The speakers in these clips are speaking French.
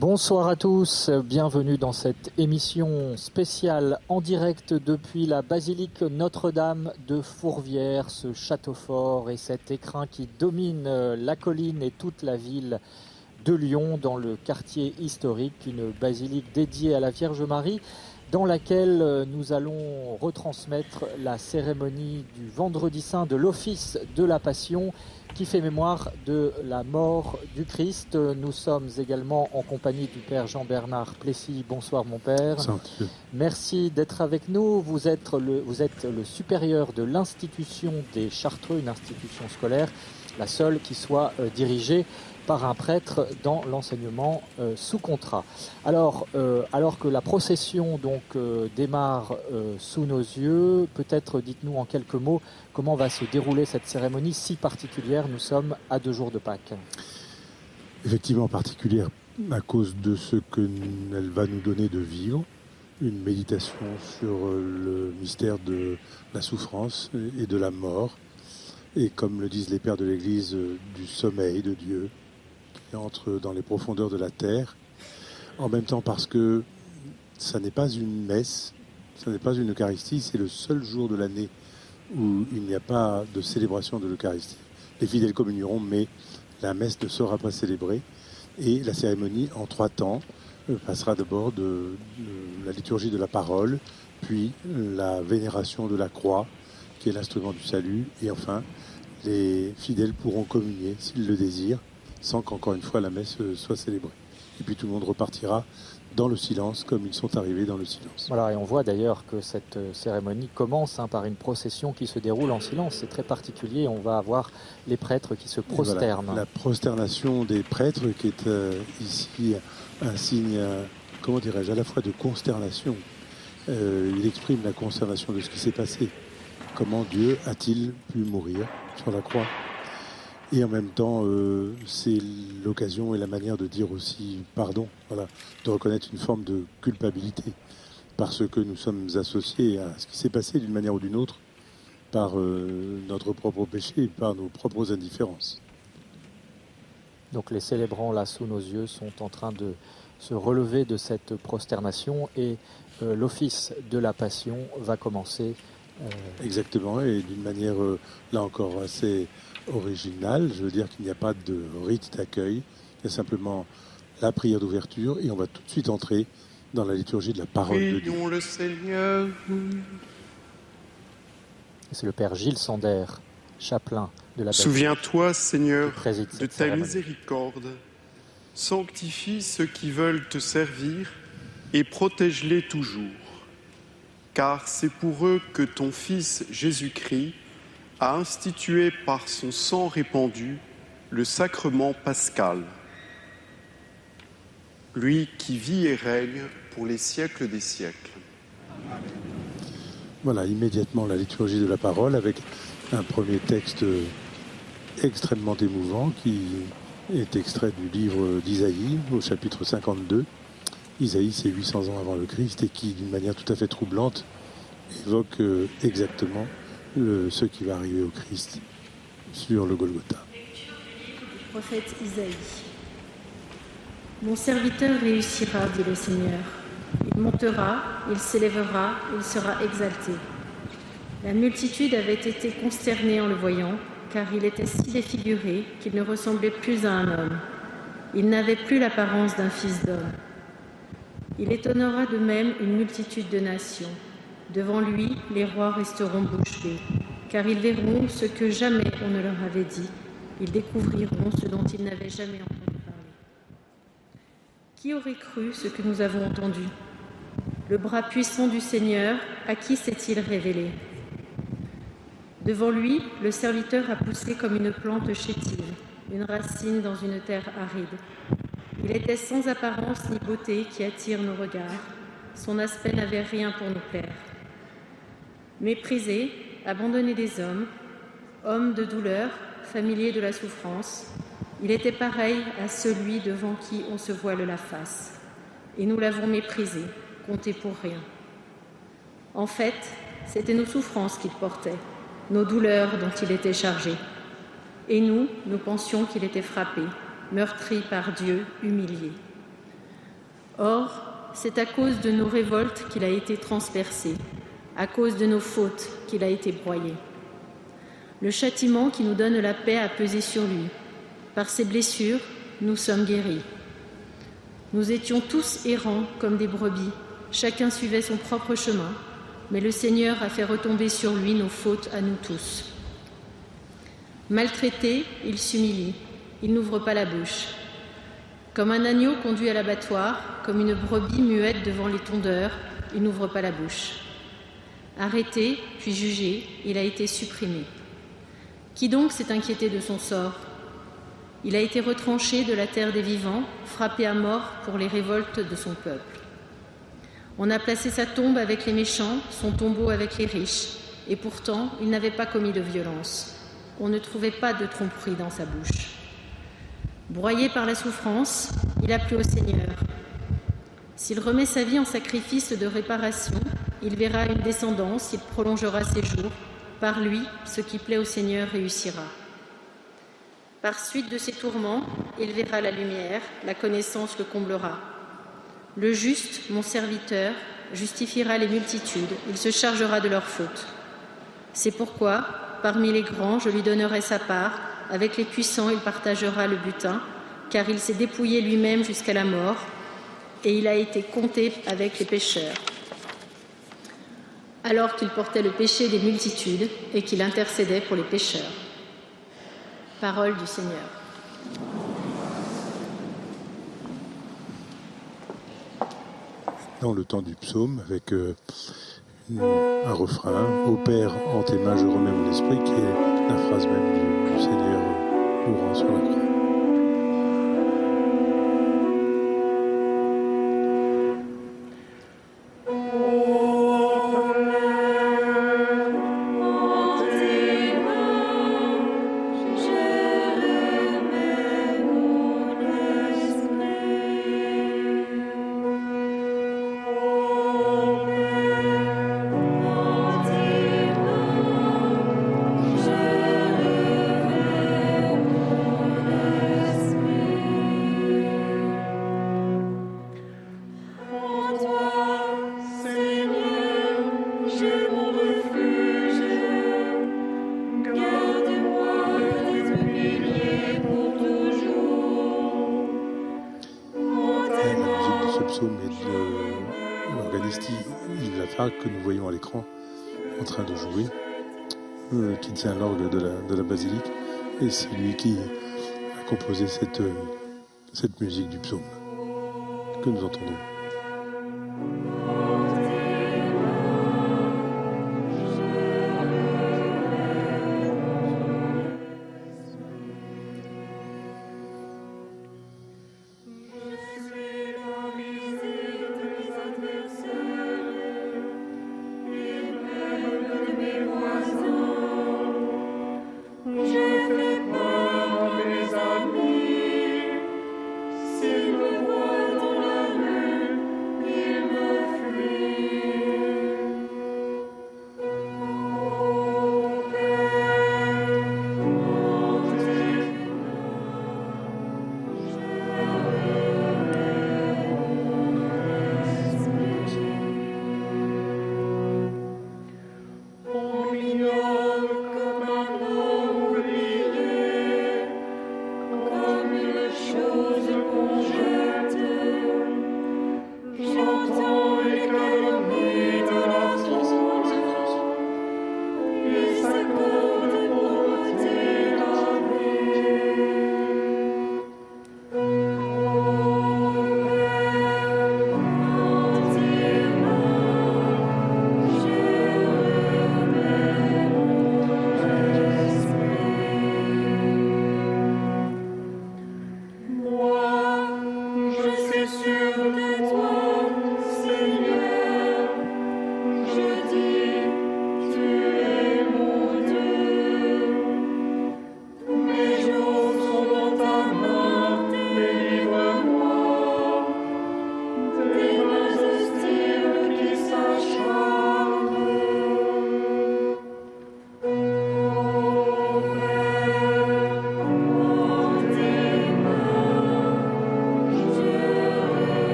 Bonsoir à tous, bienvenue dans cette émission spéciale en direct depuis la basilique Notre-Dame de Fourvière, ce château fort et cet écrin qui domine la colline et toute la ville de Lyon dans le quartier historique, une basilique dédiée à la Vierge Marie dans laquelle nous allons retransmettre la cérémonie du vendredi saint de l'office de la Passion qui fait mémoire de la mort du Christ. Nous sommes également en compagnie du Père Jean-Bernard Plessis. Bonsoir mon Père. Merci d'être avec nous. Vous êtes le, vous êtes le supérieur de l'institution des Chartreux, une institution scolaire, la seule qui soit euh, dirigée par un prêtre dans l'enseignement euh, sous contrat. Alors, euh, alors que la procession donc euh, démarre sous nos yeux, peut-être dites-nous en quelques mots comment va se dérouler cette cérémonie si particulière. Nous sommes à deux jours de Pâques. Effectivement particulière à cause de ce qu'elle va nous donner de vivre, une méditation sur le mystère de la souffrance et de la mort, et comme le disent les pères de l'Église, du sommeil de Dieu qui entre dans les profondeurs de la terre, en même temps parce que ça n'est pas une messe, ça n'est pas une Eucharistie, c'est le seul jour de l'année où il n'y a pas de célébration de l'Eucharistie. Les fidèles communieront, mais la messe ne sera pas célébrée. Et la cérémonie, en trois temps, euh, passera d'abord de la liturgie de la parole, puis la vénération de la croix, qui est l'instrument du salut, et enfin, les fidèles pourront communier, s'ils le désirent, sans qu'encore une fois la messe euh, soit célébrée. Et puis tout le monde repartira dans le silence comme ils sont arrivés dans le silence. Voilà, et on voit d'ailleurs que cette euh, cérémonie commence hein, par une procession qui se déroule en silence. C'est très particulier. On va avoir les prêtres qui se prosternent. Voilà, la prosternation des prêtres qui est euh, ici un signe, euh, comment dirais-je, à la fois de consternation. Euh, il exprime la consternation de ce qui s'est passé. Comment Dieu a-t-il pu mourir sur la croix? Et en même temps, euh, c'est l'occasion et la manière de dire aussi pardon, voilà, de reconnaître une forme de culpabilité, parce que nous sommes associés à ce qui s'est passé d'une manière ou d'une autre par euh, notre propre péché et par nos propres indifférences. Donc les célébrants là sous nos yeux sont en train de se relever de cette prosternation et euh, l'office de la passion va commencer. Euh, Exactement, et d'une manière euh, là encore assez originale, je veux dire qu'il n'y a pas de rite d'accueil, il y a simplement la prière d'ouverture et on va tout de suite entrer dans la liturgie de la parole de Dieu. Prions le Seigneur. C'est le Père Gilles Sander, chapelain de la. Souviens-toi, Seigneur, de ta cérémonie. miséricorde. Sanctifie ceux qui veulent te servir et protège-les toujours. Car c'est pour eux que ton Fils Jésus-Christ a institué par son sang répandu le sacrement pascal. Lui qui vit et règne pour les siècles des siècles. Voilà, immédiatement la liturgie de la parole avec un premier texte extrêmement émouvant qui est extrait du livre d'Isaïe au chapitre 52. Isaïe, c'est 800 ans avant le Christ et qui, d'une manière tout à fait troublante, évoque euh, exactement ce qui va arriver au Christ sur le Golgotha. Prophète Isaïe. Mon serviteur réussira, dit le Seigneur. Il montera, il s'élèvera, il sera exalté. La multitude avait été consternée en le voyant, car il était si défiguré qu'il ne ressemblait plus à un homme. Il n'avait plus l'apparence d'un fils d'homme. Il étonnera de même une multitude de nations. Devant lui, les rois resteront bouche bée, car ils verront ce que jamais on ne leur avait dit. Ils découvriront ce dont ils n'avaient jamais entendu parler. Qui aurait cru ce que nous avons entendu? Le bras puissant du Seigneur, à qui s'est-il révélé? Devant lui, le serviteur a poussé comme une plante chétive, une racine dans une terre aride. Il était sans apparence ni beauté qui attire nos regards. Son aspect n'avait rien pour nous plaire. Méprisé, abandonné des hommes, homme de douleur, familier de la souffrance, il était pareil à celui devant qui on se voile la face. Et nous l'avons méprisé, compté pour rien. En fait, c'était nos souffrances qu'il portait, nos douleurs dont il était chargé. Et nous, nous pensions qu'il était frappé, meurtri par Dieu, humilié. Or, c'est à cause de nos révoltes qu'il a été transpercé, à cause de nos fautes qu'il a été broyé. Le châtiment qui nous donne la paix a pesé sur lui. Par ses blessures, nous sommes guéris. Nous étions tous errants comme des brebis, chacun suivait son propre chemin, mais le Seigneur a fait retomber sur lui nos fautes à nous tous. Maltraité, il s'humilie, il n'ouvre pas la bouche. Comme un agneau conduit à l'abattoir, comme une brebis muette devant les tondeurs, il n'ouvre pas la bouche. Arrêté, puis jugé, il a été supprimé. Qui donc s'est inquiété de son sort? Il a été retranché de la terre des vivants, frappé à mort pour les révoltes de son peuple. On a placé sa tombe avec les méchants, son tombeau avec les riches, et pourtant il n'avait pas commis de violence. On ne trouvait pas de tromperie dans sa bouche. Broyé par la souffrance, il a plu au Seigneur. S'il remet sa vie en sacrifice de réparation, il verra une descendance, il prolongera ses jours. Par lui, ce qui plaît au Seigneur réussira. Par suite de ses tourments, il verra la lumière, la connaissance le comblera. Le juste, mon serviteur, justifiera les multitudes, il se chargera de leurs fautes. C'est pourquoi, parmi les grands, je lui donnerai sa part, avec les puissants, il partagera le butin, car il s'est dépouillé lui-même jusqu'à la mort, et il a été compté avec les pécheurs. Alors qu'il portait le péché des multitudes et qu'il intercédait pour les pécheurs. Parole du Seigneur. Dans le temps du psaume, avec euh, un refrain, Au Père, en tes mains je remets mon esprit, qui est la phrase même du, du Seigneur mourant sur c'est lui qui a composé euh, cette musique du psaume que nous entendons.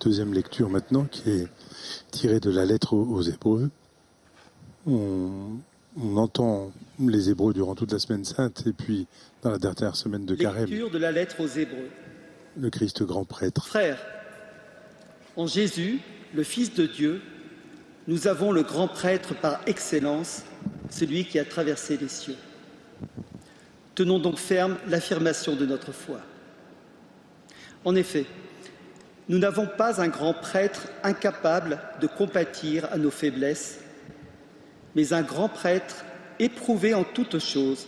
Deuxième lecture maintenant qui est tirée de la lettre aux, Hébreux. On, entend les Hébreux durant toute la semaine sainte et puis dans la dernière semaine de Carême. Lecture de la lettre aux Hébreux. Le Christ grand prêtre. Frères, en Jésus, le Fils de Dieu, nous avons le grand prêtre par excellence, celui qui a traversé les cieux. Tenons donc ferme l'affirmation de notre foi. En effet, nous n'avons pas un grand prêtre incapable de compatir à nos faiblesses, mais un grand prêtre éprouvé en toutes choses,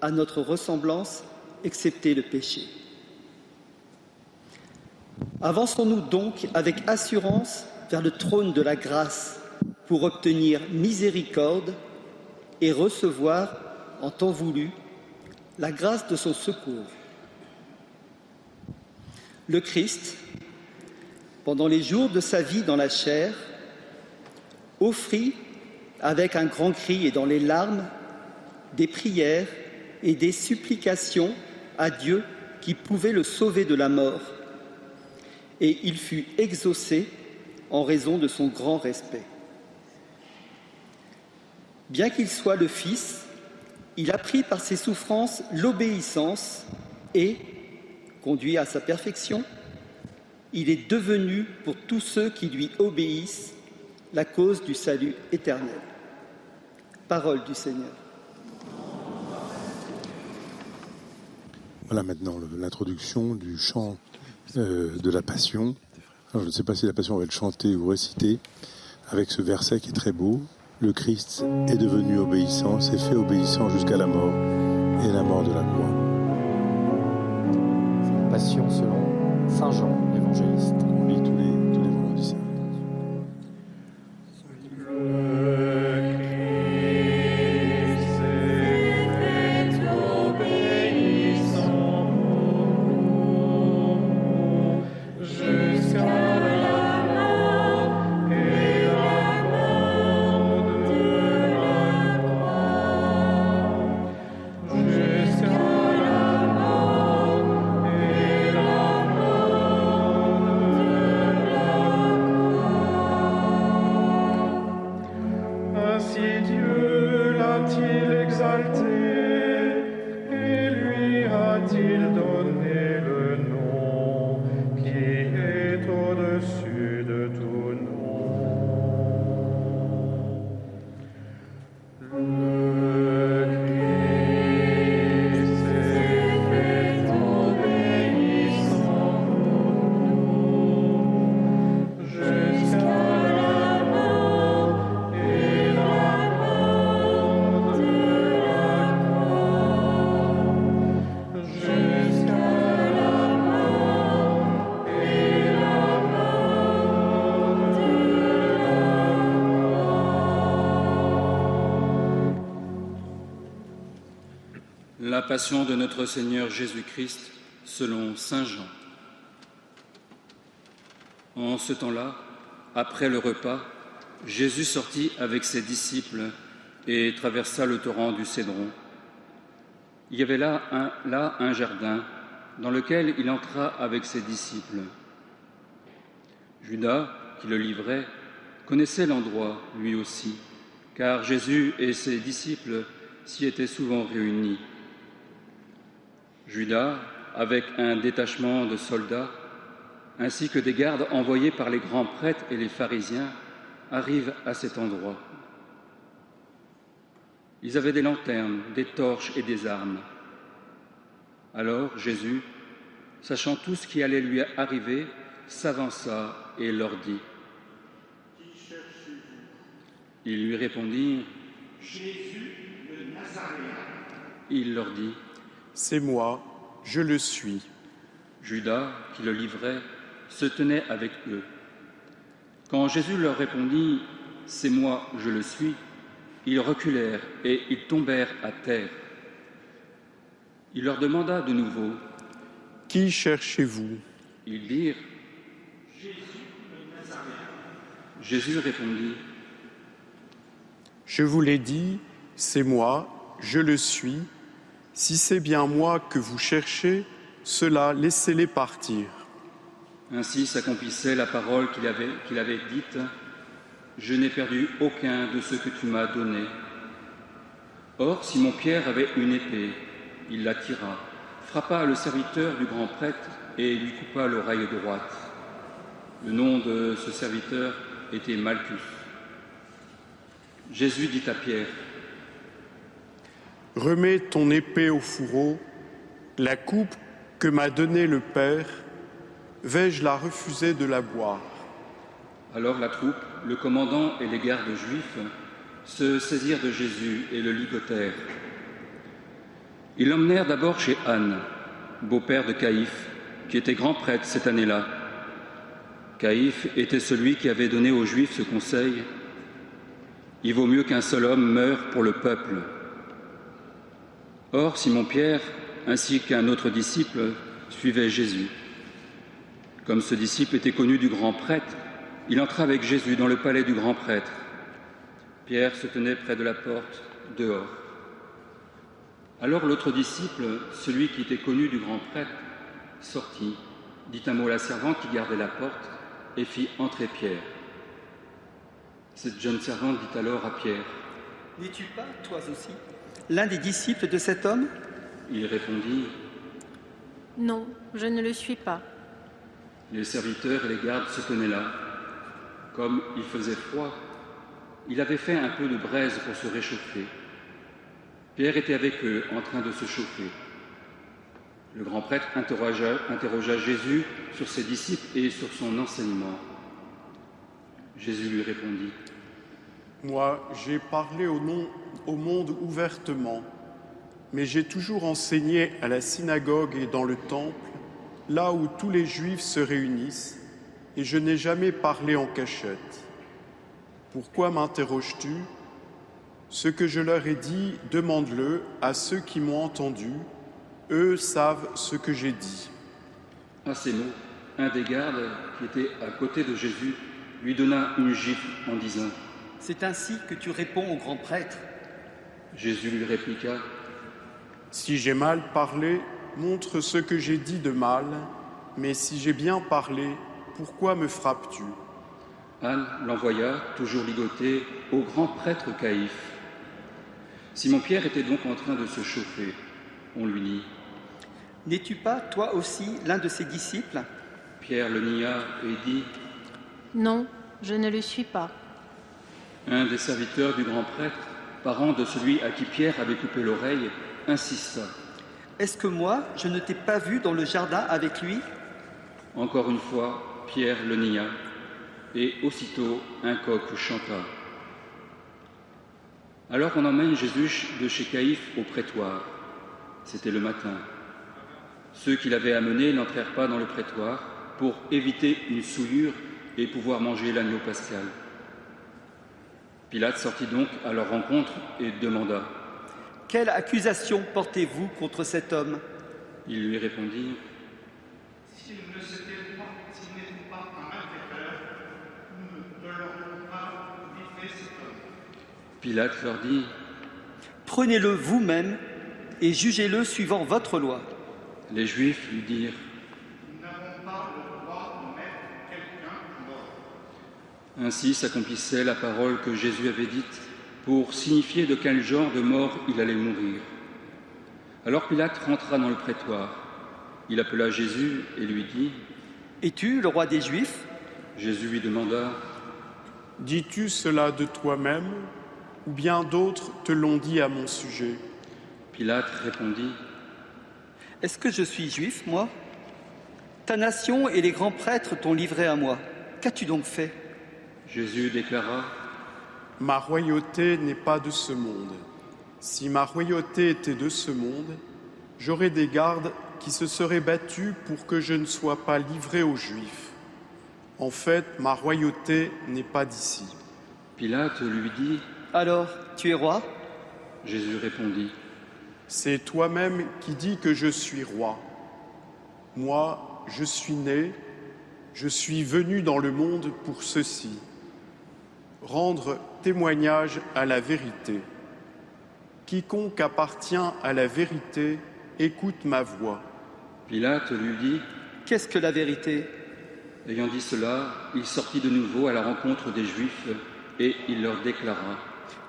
à notre ressemblance, excepté le péché. Avançons-nous donc avec assurance vers le trône de la grâce pour obtenir miséricorde et recevoir, en temps voulu, la grâce de son secours. Le Christ, pendant les jours de sa vie dans la chair, offrit avec un grand cri et dans les larmes des prières et des supplications à Dieu qui pouvait le sauver de la mort. Et il fut exaucé en raison de son grand respect. Bien qu'il soit le Fils, il apprit par ses souffrances l'obéissance et, conduit à sa perfection, il est devenu pour tous ceux qui lui obéissent la cause du salut éternel. Parole du Seigneur. Voilà maintenant l'introduction du chant euh, de la Passion. je ne sais pas si la Passion va être chantée ou récitée, avec ce verset qui est très beau. Le Christ est devenu obéissant, s'est fait obéissant jusqu'à la mort et la mort de la croix. Passion selon Saint Jean, l'évangéliste. On passion de notre Seigneur Jésus-Christ selon Saint Jean. En ce temps-là, après le repas, Jésus sortit avec ses disciples et traversa le torrent du Cédron. Il y avait là un, là un jardin dans lequel il entra avec ses disciples. Judas, qui le livrait, connaissait l'endroit lui aussi, car Jésus et ses disciples s'y étaient souvent réunis. Judas, avec un détachement de soldats, ainsi que des gardes envoyés par les grands prêtres et les pharisiens, arrivent à cet endroit. Ils avaient des lanternes, des torches et des armes. Alors Jésus, sachant tout ce qui allait lui arriver, s'avança et leur dit Ils lui répondirent Jésus le Nazaréen. Il leur dit c'est moi, je le suis. Judas, qui le livrait, se tenait avec eux. Quand Jésus leur répondit, C'est moi, je le suis, ils reculèrent et ils tombèrent à terre. Il leur demanda de nouveau, Qui cherchez-vous? Ils dirent, Jésus le Nazaréen. Jésus répondit, Je vous l'ai dit, c'est moi, je le suis. Si c'est bien moi que vous cherchez, cela laissez-les partir. Ainsi s'accomplissait la parole qu'il avait, dite Je n'ai perdu aucun de ce que tu m'as donné. Or, Simon Pierre avait une épée, il la tira, frappa le serviteur du grand prêtre et lui coupa l'oreille droite. Le nom de ce serviteur était Malchus. Jésus dit à Pierre Remets ton épée au fourreau, la coupe que m'a donnée le Père, vais-je la refuser de la boire? Alors la troupe, le commandant et les gardes juifs se saisirent de Jésus et le ligotèrent. Ils l'emmenèrent d'abord chez Anne, beau-père de Caïphe, qui était grand prêtre cette année-là. Caïphe était celui qui avait donné aux Juifs ce conseil Il vaut mieux qu'un seul homme meure pour le peuple. Or, Simon-Pierre, ainsi qu'un autre disciple, suivaient Jésus. Comme ce disciple était connu du grand prêtre, il entra avec Jésus dans le palais du grand prêtre. Pierre se tenait près de la porte, dehors. Alors l'autre disciple, celui qui était connu du grand prêtre, sortit, dit un mot à la servante qui gardait la porte et fit entrer Pierre. Cette jeune servante dit alors à Pierre N'es-tu pas, toi aussi, l'un des disciples de cet homme Il répondit Non, je ne le suis pas. Les serviteurs et les gardes se tenaient là. Comme il faisait froid, il avait fait un peu de braise pour se réchauffer. Pierre était avec eux en train de se chauffer. Le grand prêtre interrogea, interrogea, Jésus sur ses disciples et sur son enseignement. Jésus lui répondit Moi, j'ai parlé au, monde ouvertement, mais j'ai toujours enseigné à la synagogue et dans le temple, là où tous les Juifs se réunissent, et je n'ai jamais parlé en cachette. Pourquoi m'interroges-tu? Ce que je leur ai dit, demande-le à ceux qui m'ont entendu. Eux savent ce que j'ai dit. À ces mots, un des gardes qui était à côté de Jésus lui donna une gifle en disant C'est ainsi que tu réponds au grand prêtre. Jésus lui répliqua Si j'ai mal parlé, montre ce que j'ai dit de mal, mais si j'ai bien parlé, pourquoi me frappes-tu? Anne l'envoya, toujours ligoté, au grand prêtre Caïphe. Simon-Pierre était donc en train de se chauffer. On lui dit N'es-tu pas, toi aussi, l'un de ses disciples? Pierre le nia et dit Non, je ne le suis pas. Un des serviteurs du grand prêtre, parent de celui à qui Pierre avait coupé l'oreille, insista. Est-ce que moi, je ne t'ai pas vu dans le jardin avec lui? Encore une fois, Pierre le nia, et aussitôt un coq chanta. Alors on emmène Jésus de chez Caïphe au prétoire. C'était le matin. Ceux qui l'avaient amené n'entrèrent pas dans le prétoire pour éviter une souillure et pouvoir manger l'agneau pascal. Pilate sortit donc à leur rencontre et demanda Quelle accusation portez-vous contre cet homme? Ils lui répondirent S'il ne s'était pas, s'il n'était pas un malfaiteur, nous ne l'aurions pas livré cet homme. Pilate leur dit Prenez-le vous-même et jugez-le suivant votre loi. Les Juifs lui dirent Nous n'avons pas le droit de mettre quelqu'un à mort. Ainsi s'accomplissait la parole que Jésus avait dite pour signifier de quel genre de mort il allait mourir. Alors Pilate rentra dans le prétoire. Il appela Jésus et lui dit Es-tu le roi des Juifs? Jésus lui demanda Dis-tu cela de toi-même ou bien d'autres te l'ont dit à mon sujet? Pilate répondit Est-ce que je suis juif, moi? Ta nation et les grands prêtres t'ont livré à moi. Qu'as-tu donc fait? Jésus déclara Ma royauté n'est pas de ce monde. Si ma royauté était de ce monde, j'aurais des gardes qui se seraient battus pour que je ne sois pas livré aux Juifs. En fait, ma royauté n'est pas d'ici. Pilate lui dit Alors, tu es roi? Jésus répondit C'est toi-même qui dis que je suis roi. Moi, je suis né, je suis venu dans le monde pour ceci, rendre témoignage à la vérité. Quiconque appartient à la vérité écoute ma voix. Pilate lui dit Qu'est-ce que la vérité? Ayant dit cela, il sortit de nouveau à la rencontre des Juifs et il leur déclara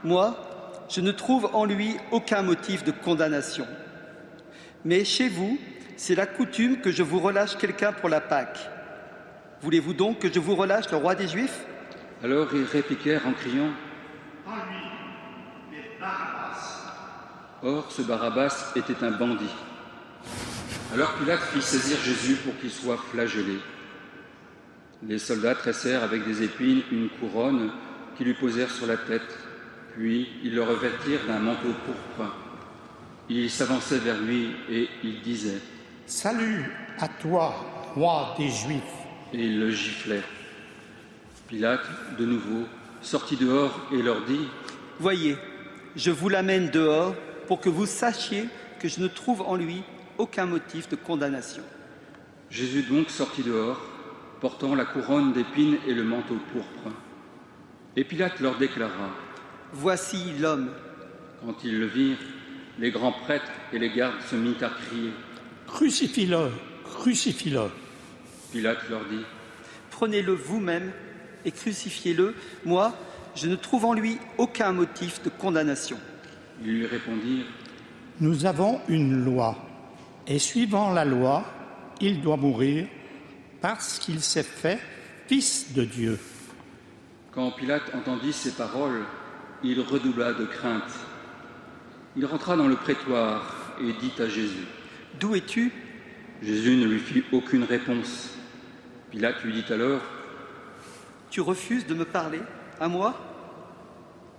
Moi, je ne trouve en lui aucun motif de condamnation. Mais chez vous, c'est la coutume que je vous relâche quelqu'un pour la Pâque. Voulez-vous donc que je vous relâche le roi des Juifs? Alors ils répliquèrent en criant En lui, mais Barabbas. Or ce Barabbas était un bandit. Alors Pilate fit saisir Jésus pour qu'il soit flagellé. Les soldats tressèrent avec des épines une couronne qui lui posèrent sur la tête, puis ils le revêtirent d'un manteau pourpre. Ils s'avançaient vers lui et ils disaient Salut à toi, roi des Juifs. Et ils le giflaient. Pilate, de nouveau, sortit dehors et leur dit Voyez, je vous l'amène dehors pour que vous sachiez que je ne trouve en lui aucun motif de condamnation. Jésus donc sortit dehors, portant la couronne d'épines et le manteau pourpre. Et Pilate leur déclara Voici l'homme. Quand ils le virent, les grands prêtres et les gardes se mirent à crier Crucifie-le, crucifie-le. Pilate leur dit Prenez-le vous-même et crucifiez-le. Moi, je ne trouve en lui aucun motif de condamnation. Ils lui répondirent Nous avons une loi, et suivant la loi, il doit mourir parce qu'il s'est fait fils de Dieu. Quand Pilate entendit ces paroles, il redoubla de crainte. Il rentra dans le prétoire et dit à Jésus D'où es-tu? Jésus ne lui fit aucune réponse. Pilate lui dit alors Tu refuses de me parler, à moi?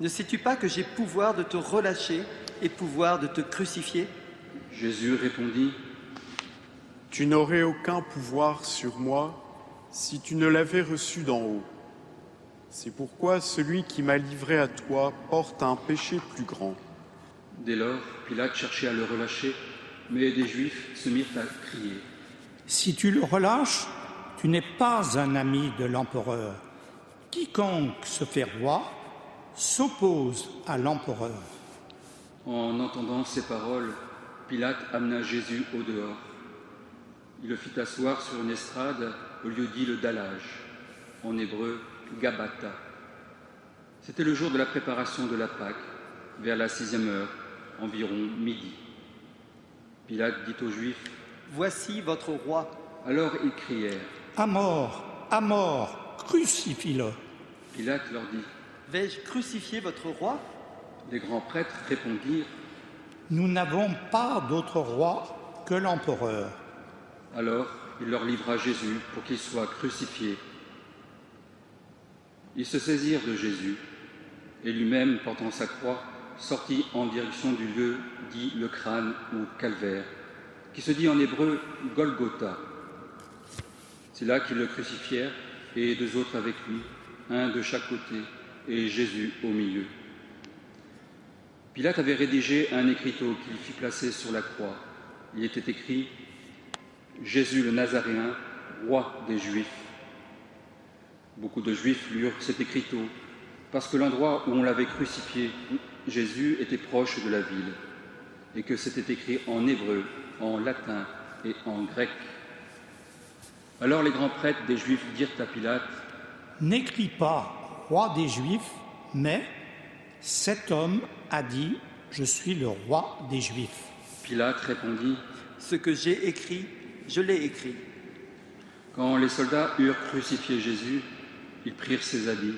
Ne sais-tu pas que j'ai pouvoir de te relâcher et pouvoir de te crucifier? Jésus répondit Tu n'aurais aucun pouvoir sur moi si tu ne l'avais reçu d'en haut. C'est pourquoi celui qui m'a livré à toi porte un péché plus grand. Dès lors, Pilate cherchait à le relâcher, mais des Juifs se mirent à crier. Si tu le relâches, tu n'es pas un ami de l'empereur. Quiconque se fait roi s'oppose à l'empereur. En entendant ces paroles, Pilate amena Jésus au dehors. Il le fit asseoir sur une estrade au lieu dit le dallage, en hébreu Gabata. C'était le jour de la préparation de la Pâque, vers la sixième heure, environ midi. Pilate dit aux Juifs Voici votre roi. Alors ils crièrent À mort, à mort, crucifie-le. Pilate leur dit Vais-je crucifier votre roi? Les grands prêtres répondirent Nous n'avons pas d'autre roi que l'empereur. Alors il leur livra Jésus pour qu'il soit crucifié. Ils se saisirent de Jésus, et lui-même, portant sa croix, sortit en direction du lieu dit le crâne ou calvaire, qui se dit en hébreu Golgotha. C'est là qu'ils le crucifièrent, et deux autres avec lui, un de chaque côté, et Jésus au milieu. Pilate avait rédigé un écriteau qu'il fit placer sur la croix. Il était écrit Jésus le Nazaréen, roi des Juifs. Beaucoup de Juifs lurent cet écriteau parce que l'endroit où on l'avait crucifié, Jésus, était proche de la ville et que c'était écrit en hébreu, en latin et en grec. Alors les grands prêtres des Juifs dirent à Pilate N'écris pas roi des Juifs, mais cet homme a dit Je suis le roi des Juifs. Pilate répondit Ce que j'ai écrit, je l'ai écrit. Quand les soldats eurent crucifié Jésus, ils prirent ses habits.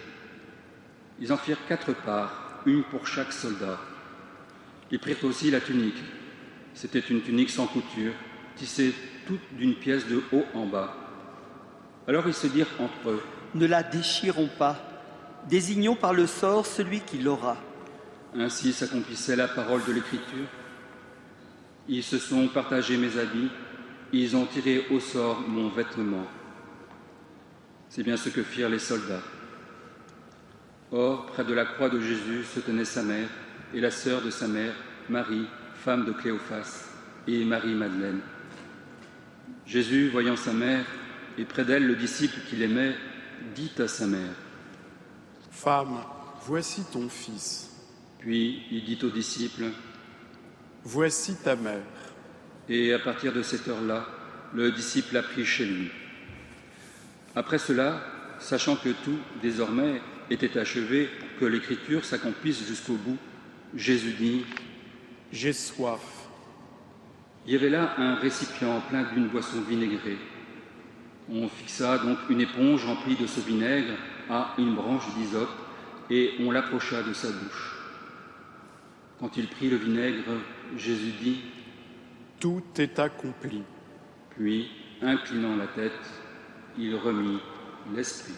Ils en firent quatre parts, une pour chaque soldat. Ils prirent aussi la tunique. C'était une tunique sans couture, tissée toute d'une pièce de haut en bas. Alors ils se dirent entre eux Ne la déchirons pas, désignons par le sort celui qui l'aura. Ainsi s'accomplissait la parole de l'Écriture. Ils se sont partagés mes habits, ils ont tiré au sort mon vêtement. C'est bien ce que firent les soldats. Or, près de la croix de Jésus se tenait sa mère et la sœur de sa mère, Marie, femme de Cléophas, et Marie-Madeleine. Jésus, voyant sa mère, et près d'elle le disciple qu'il aimait, dit à sa mère, Femme, voici ton fils. Puis il dit aux disciples, Voici ta mère. Et à partir de cette heure-là, le disciple a pris chez lui. Après cela, sachant que tout, désormais, était achevé pour que l'écriture s'accomplisse jusqu'au bout, Jésus dit J'ai soif. Il y avait là un récipient plein d'une boisson vinaigrée. On fixa donc une éponge remplie de ce vinaigre à une branche d'hysope et on l'approcha de sa bouche. Quand il prit le vinaigre, Jésus dit Tout est accompli. Puis, inclinant la tête, il remit l'esprit.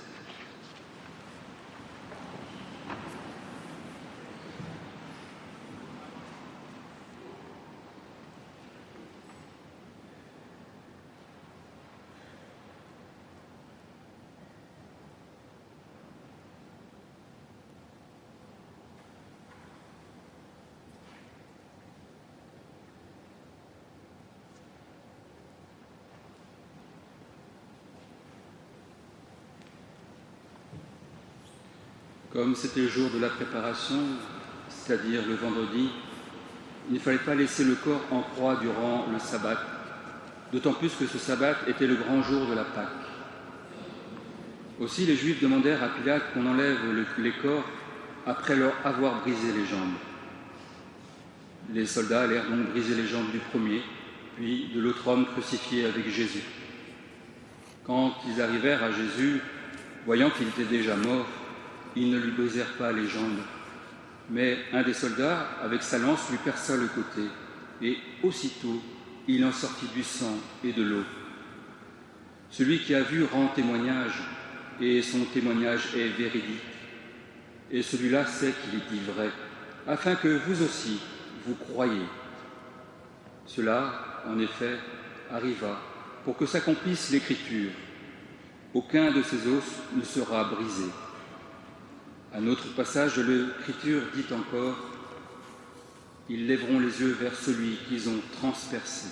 Comme c'était le jour de la préparation, c'est-à-dire le vendredi, il ne fallait pas laisser le corps en croix durant le sabbat, d'autant plus que ce sabbat était le grand jour de la Pâque. Aussi, les Juifs demandèrent à Pilate qu'on enlève les corps après leur avoir brisé les jambes. Les soldats allèrent donc briser les jambes du premier, puis de l'autre homme crucifié avec Jésus. Quand ils arrivèrent à Jésus, voyant qu'il était déjà mort, ils ne lui brisèrent pas les jambes. Mais un des soldats, avec sa lance, lui perça le côté, et aussitôt il en sortit du sang et de l'eau. Celui qui a vu rend témoignage, et son témoignage est véridique. Et celui-là sait qu'il est dit vrai, afin que vous aussi, vous croyez. Cela, en effet, arriva pour que s'accomplisse l'Écriture. Aucun de ces os ne sera brisé. Un autre passage de l'Écriture dit encore Ils lèveront les yeux vers celui qu'ils ont transpercé.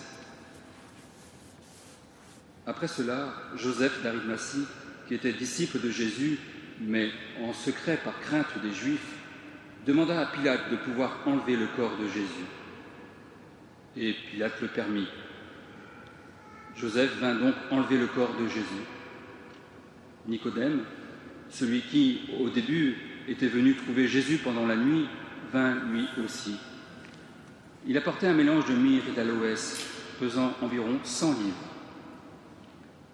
Après cela, Joseph d'Arimathie, qui était disciple de Jésus, mais en secret par crainte des Juifs, demanda à Pilate de pouvoir enlever le corps de Jésus. Et Pilate le permit. Joseph vint donc enlever le corps de Jésus. Nicodème, celui qui, au début, était venu trouver Jésus pendant la nuit, vint lui aussi. Il apportait un mélange de myrrhe et d'aloès, pesant environ 100 livres.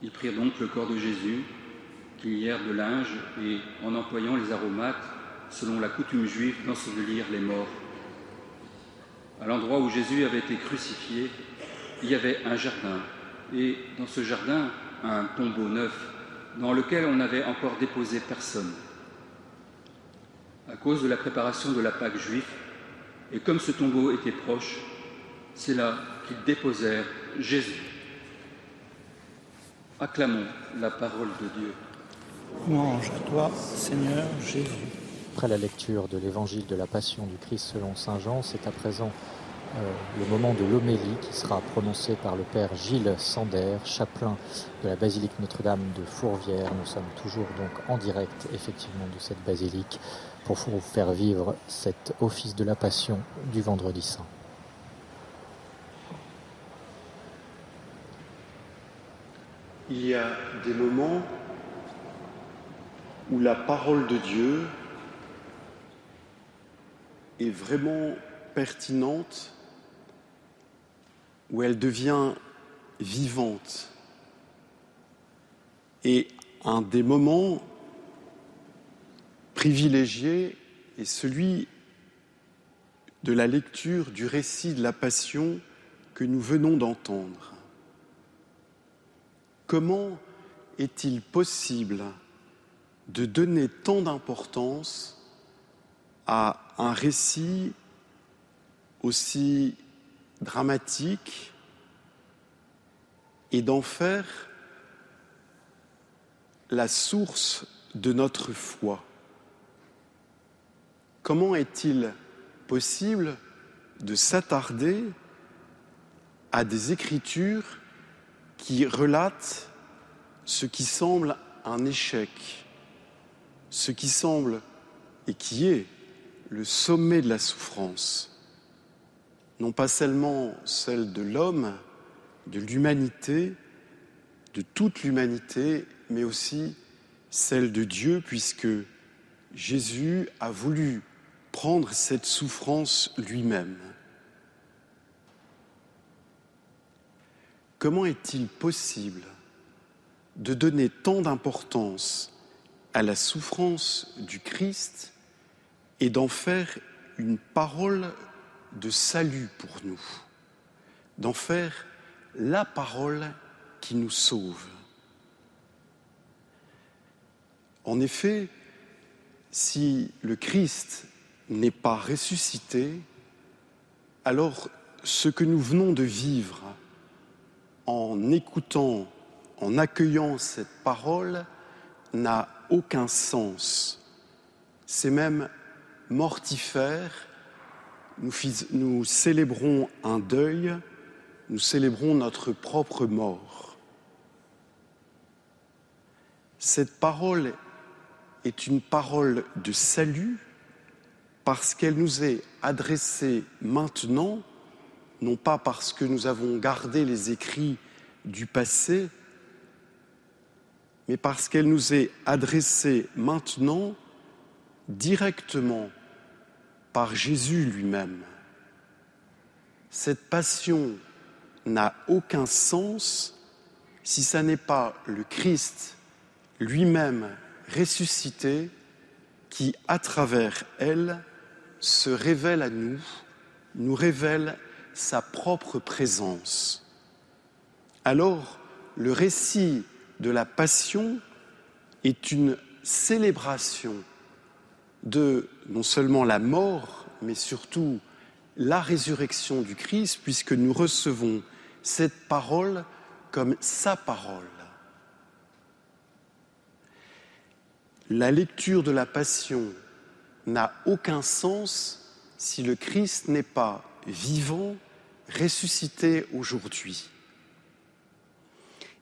Ils prirent donc le corps de Jésus, qu'ils lièrent de linge et, en employant les aromates, selon la coutume juive, d'ensevelir les morts. À l'endroit où Jésus avait été crucifié, il y avait un jardin, et dans ce jardin, un tombeau neuf, dans lequel on n'avait encore déposé personne à cause de la préparation de la Pâque juive, et comme ce tombeau était proche, c'est là qu'ils déposèrent Jésus. Acclamons la parole de Dieu. Louange à toi, Seigneur Jésus. Après la lecture de l'évangile de la Passion du Christ selon Saint Jean, c'est à présent euh, le moment de l'homélie qui sera prononcée par le Père Gilles Sander, chapelain de la basilique Notre-Dame de Fourvière. Nous sommes toujours donc en direct effectivement de cette basilique pour vous faire vivre cet office de la Passion du vendredi saint. Il y a des moments où la parole de Dieu est vraiment pertinente, où elle devient vivante. Et un des moments privilégié est celui de la lecture du récit de la Passion que nous venons d'entendre. Comment est-il possible de donner tant d'importance à un récit aussi dramatique et d'en faire la source de notre foi? Comment est-il possible de s'attarder à des écritures qui relatent ce qui semble un échec, ce qui semble et qui est le sommet de la souffrance, non pas seulement celle de l'homme, de l'humanité, de toute l'humanité, mais aussi celle de Dieu, puisque Jésus a voulu cette souffrance lui-même. Comment est-il possible de donner tant d'importance à la souffrance du Christ et d'en faire une parole de salut pour nous, d'en faire la parole qui nous sauve? En effet, si le Christ n'est pas ressuscité, alors ce que nous venons de vivre en écoutant, en accueillant cette parole, n'a aucun sens. C'est même mortifère. Nous, nous, célébrons un deuil, nous célébrons notre propre mort. Cette parole est une parole de salut parce qu'elle nous est adressée maintenant, non pas parce que nous avons gardé les écrits du passé, mais parce qu'elle nous est adressée maintenant directement par Jésus lui-même. Cette passion n'a aucun sens si ça n'est pas le Christ lui-même ressuscité qui, à travers elle, se révèle à nous, nous révèle sa propre présence. Alors, le récit de la passion est une célébration de non seulement la mort, mais surtout la résurrection du Christ, puisque nous recevons cette parole comme sa parole. La lecture de la Passion n'a aucun sens si le Christ n'est pas vivant, ressuscité aujourd'hui.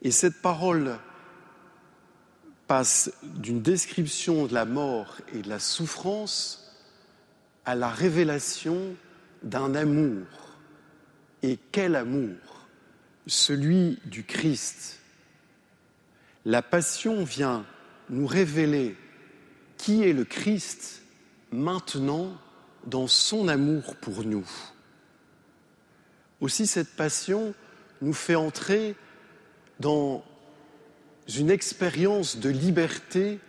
Et cette parole passe d'une description de la mort et de la souffrance à la révélation d'un amour. Et quel amour Celui du Christ. La passion vient nous révéler qui est le Christ maintenant dans son amour pour nous. Aussi cette passion nous fait entrer dans une expérience de liberté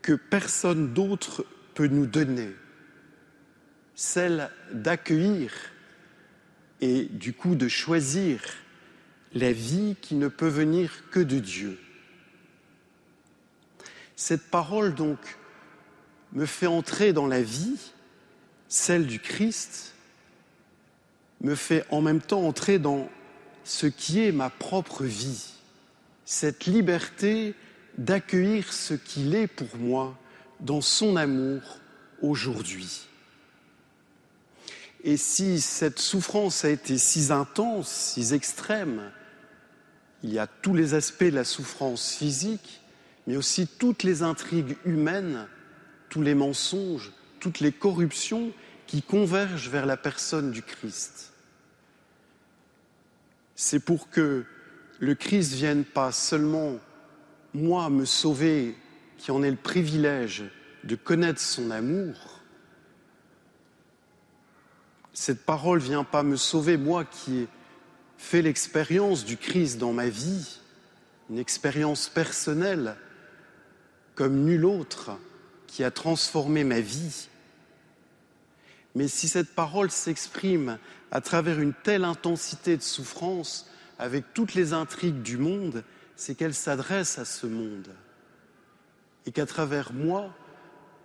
que personne d'autre peut nous donner, celle d'accueillir et du coup de choisir la vie qui ne peut venir que de Dieu. Cette parole, donc, me fait entrer dans la vie, celle du Christ, me fait en même temps entrer dans ce qui est ma propre vie, cette liberté d'accueillir ce qu'il est pour moi dans son amour aujourd'hui. Et si cette souffrance a été si intense, si extrême, il y a tous les aspects de la souffrance physique, mais aussi toutes les intrigues humaines, tous les mensonges, toutes les corruptions qui convergent vers la personne du Christ. C'est pour que le Christ vienne pas seulement moi me sauver, qui en ai le privilège de connaître son amour. Cette parole vient pas me sauver moi qui ai fait l'expérience du Christ dans ma vie, une expérience personnelle comme nul autre qui a transformé ma vie. Mais si cette parole s'exprime à travers une telle intensité de souffrance, avec toutes les intrigues du monde, c'est qu'elle s'adresse à ce monde. Et qu'à travers moi,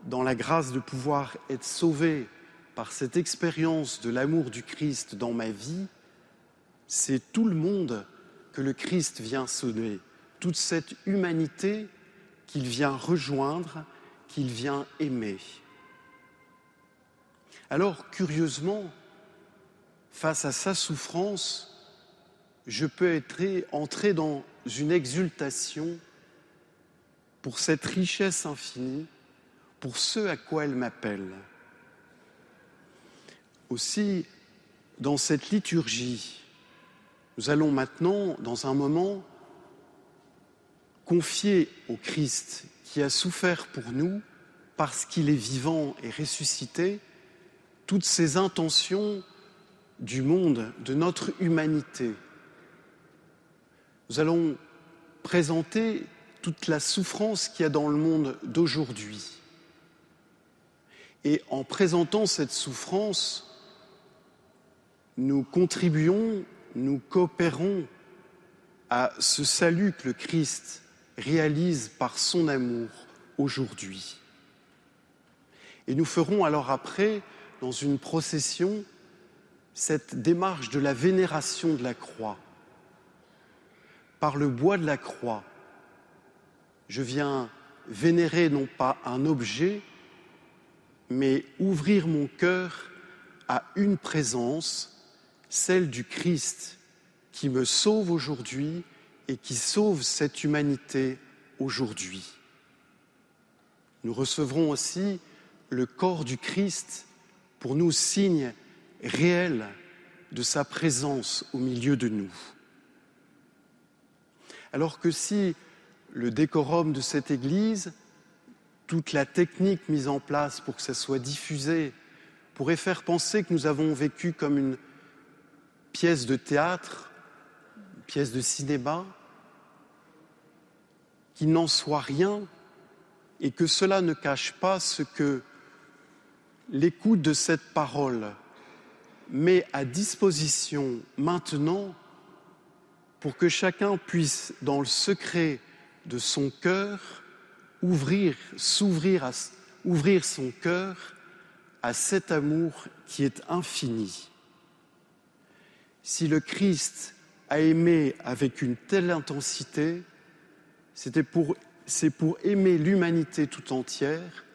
dans la grâce de pouvoir être sauvé par cette expérience de l'amour du Christ dans ma vie, c'est tout le monde que le Christ vient sonner, toute cette humanité qu'il vient rejoindre, qu'il vient aimer. Alors, curieusement, face à sa souffrance, je peux entrer dans une exultation pour cette richesse infinie, pour ce à quoi elle m'appelle. Aussi, dans cette liturgie, nous allons maintenant, dans un moment, confier au Christ qui a souffert pour nous parce qu'il est vivant et ressuscité, toutes ces intentions du monde, de notre humanité. Nous allons présenter toute la souffrance qu'il y a dans le monde d'aujourd'hui. Et en présentant cette souffrance, nous contribuons, nous coopérons à ce salut que le Christ réalise par son amour aujourd'hui. Et nous ferons alors après, dans une procession, cette démarche de la vénération de la croix. Par le bois de la croix, je viens vénérer non pas un objet, mais ouvrir mon cœur à une présence, celle du Christ, qui me sauve aujourd'hui et qui sauve cette humanité aujourd'hui. Nous recevrons aussi le corps du Christ pour nous signe réel de sa présence au milieu de nous. Alors que si le décorum de cette Église, toute la technique mise en place pour que ça soit diffusé, pourrait faire penser que nous avons vécu comme une pièce de théâtre, une pièce de cinéma, qu'il n'en soit rien et que cela ne cache pas ce que l'écoute de cette parole met à disposition maintenant pour que chacun puisse, dans le secret de son cœur, ouvrir, s'ouvrir, ouvrir son cœur à cet amour qui est infini. Si le Christ a aimé avec une telle intensité, c'est pour aimer l'humanité tout entière,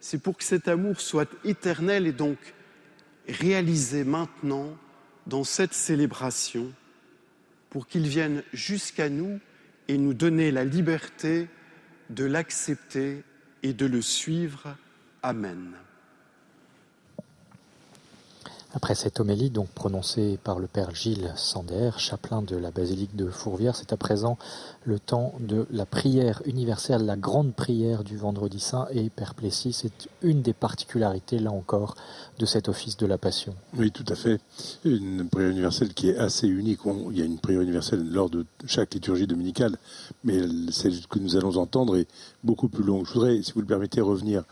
c'est pour que cet amour soit éternel et donc réalisé maintenant dans cette célébration, pour qu'il vienne jusqu'à nous et nous donner la liberté de l'accepter et de le suivre. Amen. Après cette homélie, donc prononcée par le père Gilles Sander, chapelain de la basilique de Fourvière, c'est à présent le temps de la prière universelle, la grande prière du vendredi saint. Et Père Plessis, c'est une des particularités, là encore, de cet office de la Passion. Oui, tout à fait. Une prière universelle qui est assez unique. il y a une prière universelle lors de chaque liturgie dominicale, mais celle que nous allons entendre est beaucoup plus longue. Je voudrais, si vous le permettez, revenir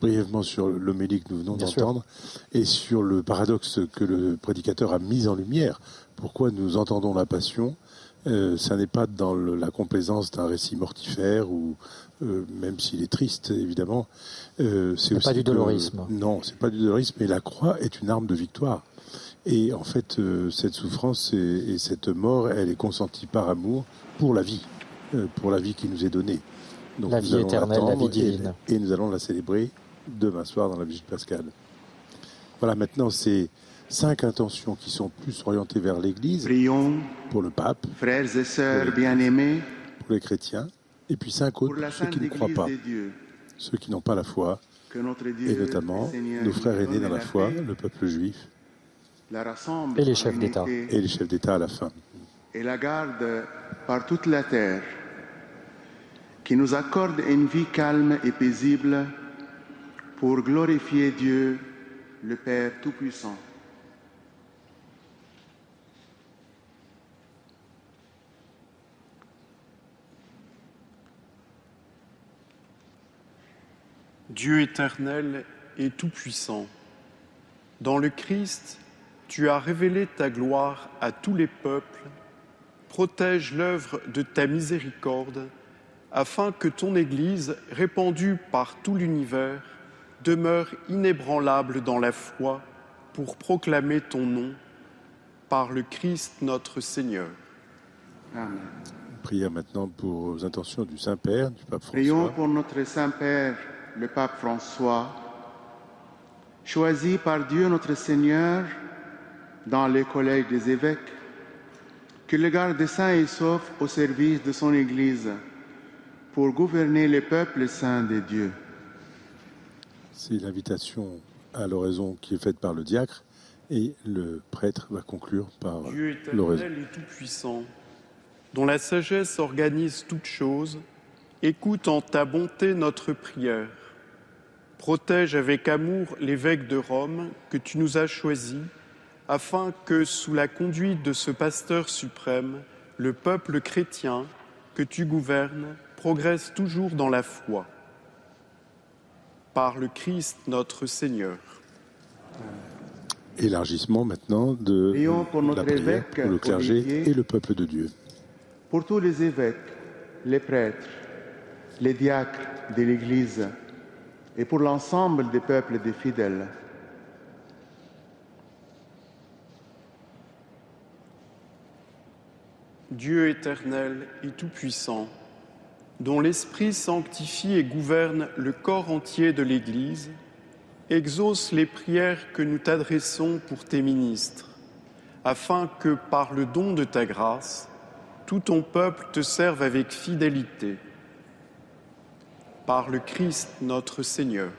brièvement sur l'homélie que nous venons d'entendre et sur le paradoxe que le prédicateur a mis en lumière. Pourquoi nous entendons la passion euh, Ça n'est pas dans la complaisance d'un récit mortifère ou euh, même s'il est triste évidemment. Euh, c'est pas du dolorisme. non, c'est pas du dolorisme, mais la croix est une arme de victoire. Et en fait, euh, cette souffrance et, et, cette mort, elle est consentie par amour pour la vie, pour la vie qui nous est donnée. Donc la vie éternelle, la vie divine. et nous allons la célébrer demain soir dans la visite pascale. Voilà, maintenant, c'est cinq intentions qui sont plus orientées vers l'Église. Prions pour le pape. Frères et sœurs bien-aimés. Pour les chrétiens. Et puis cinq autres pour ceux qui ne croient pas. Ceux qui n'ont pas la foi. et notamment nos frères aînés dans la foi, le peuple juif. et les chefs d'État. Et les chefs d'État à la fin. Et la garde par toute la terre, qui nous accorde une vie calme et paisible pour glorifier Dieu, le Père Tout-Puissant. Dieu éternel et tout-puissant, dans le Christ, tu as révélé ta gloire à tous les peuples, protège l'œuvre de ta miséricorde, afin que ton Église, répandue par tout l'univers, demeure inébranlable dans la foi pour proclamer ton nom par le Christ notre Seigneur. Amen. Prière maintenant pour les intentions du Saint-Père, du Pape François. Prions pour notre Saint-Père, le Pape François, choisi par Dieu notre Seigneur dans les collèges des évêques, que le garde saint et sauf au service de son Église pour gouverner les peuples saints de Dieu. C'est l'invitation à l'oraison qui est faite par le diacre et le prêtre va conclure par l'oraison. Dieu éternel et tout-puissant, dont la sagesse organise toutes choses Écoute en ta bonté notre prière. Protège avec amour l'évêque de Rome que tu nous as choisi, afin que, sous la conduite de ce pasteur suprême, le peuple chrétien que tu gouvernes progresse toujours dans la foi. Par le Christ notre Seigneur. Élargissement maintenant de pour notre la prière évêque pour le clergé Olivier. et le peuple de Dieu. pour tous les évêques, les prêtres, les diacres de l'Église et pour l'ensemble des peuples des fidèles. Dieu éternel et tout-puissant, dont l'Esprit sanctifie et gouverne le corps entier de l'Église, exauce les prières que nous t'adressons pour tes ministres, afin que, par le don de ta grâce, tout ton peuple te serve avec fidélité. Par le Christ notre Seigneur.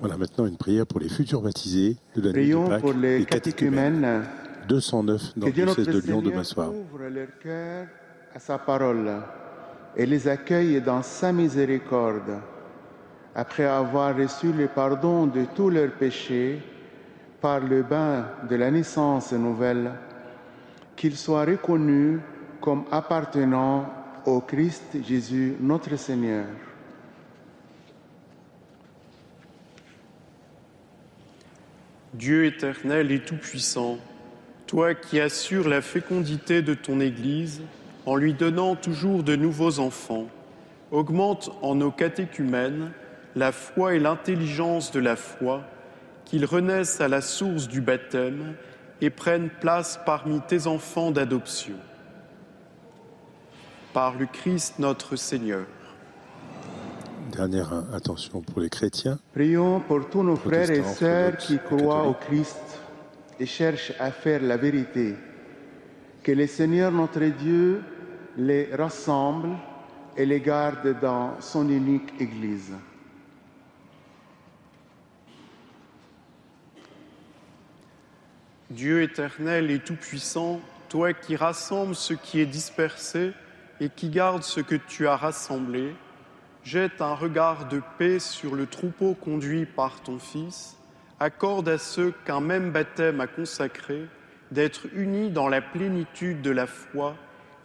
Voilà maintenant une prière pour les futurs baptisés de la nuit de Prions Pâques, pour les catéchumènes. catéchumènes. 209 dans le de Lyon demain soir. ouvre leur cœur à sa parole et les accueille dans sa miséricorde. Après avoir reçu le pardon de tous leurs péchés par le bain de la naissance nouvelle, qu'ils soient reconnus comme appartenant au Christ Jésus notre Seigneur. Dieu éternel et tout-puissant, toi qui assures la fécondité de ton Église en lui donnant toujours de nouveaux enfants, augmente en nos catéchumènes la foi et l'intelligence de la foi, qu'ils renaissent à la source du baptême et prennent place parmi tes enfants d'adoption. Par le Christ notre Seigneur. Dernière attention pour les chrétiens. Prions pour tous nos frères et sœurs qui croient au. Christ et cherchent à faire la vérité. Que le Seigneur notre Dieu les rassemble et les garde dans son unique Église. Dieu éternel et tout-puissant, toi qui rassembles ce qui est dispersé et qui gardes ce que tu as rassemblé, jette un regard de paix sur le troupeau conduit par ton Fils, accorde à ceux qu'un même baptême a consacré d'être unis dans la plénitude de la foi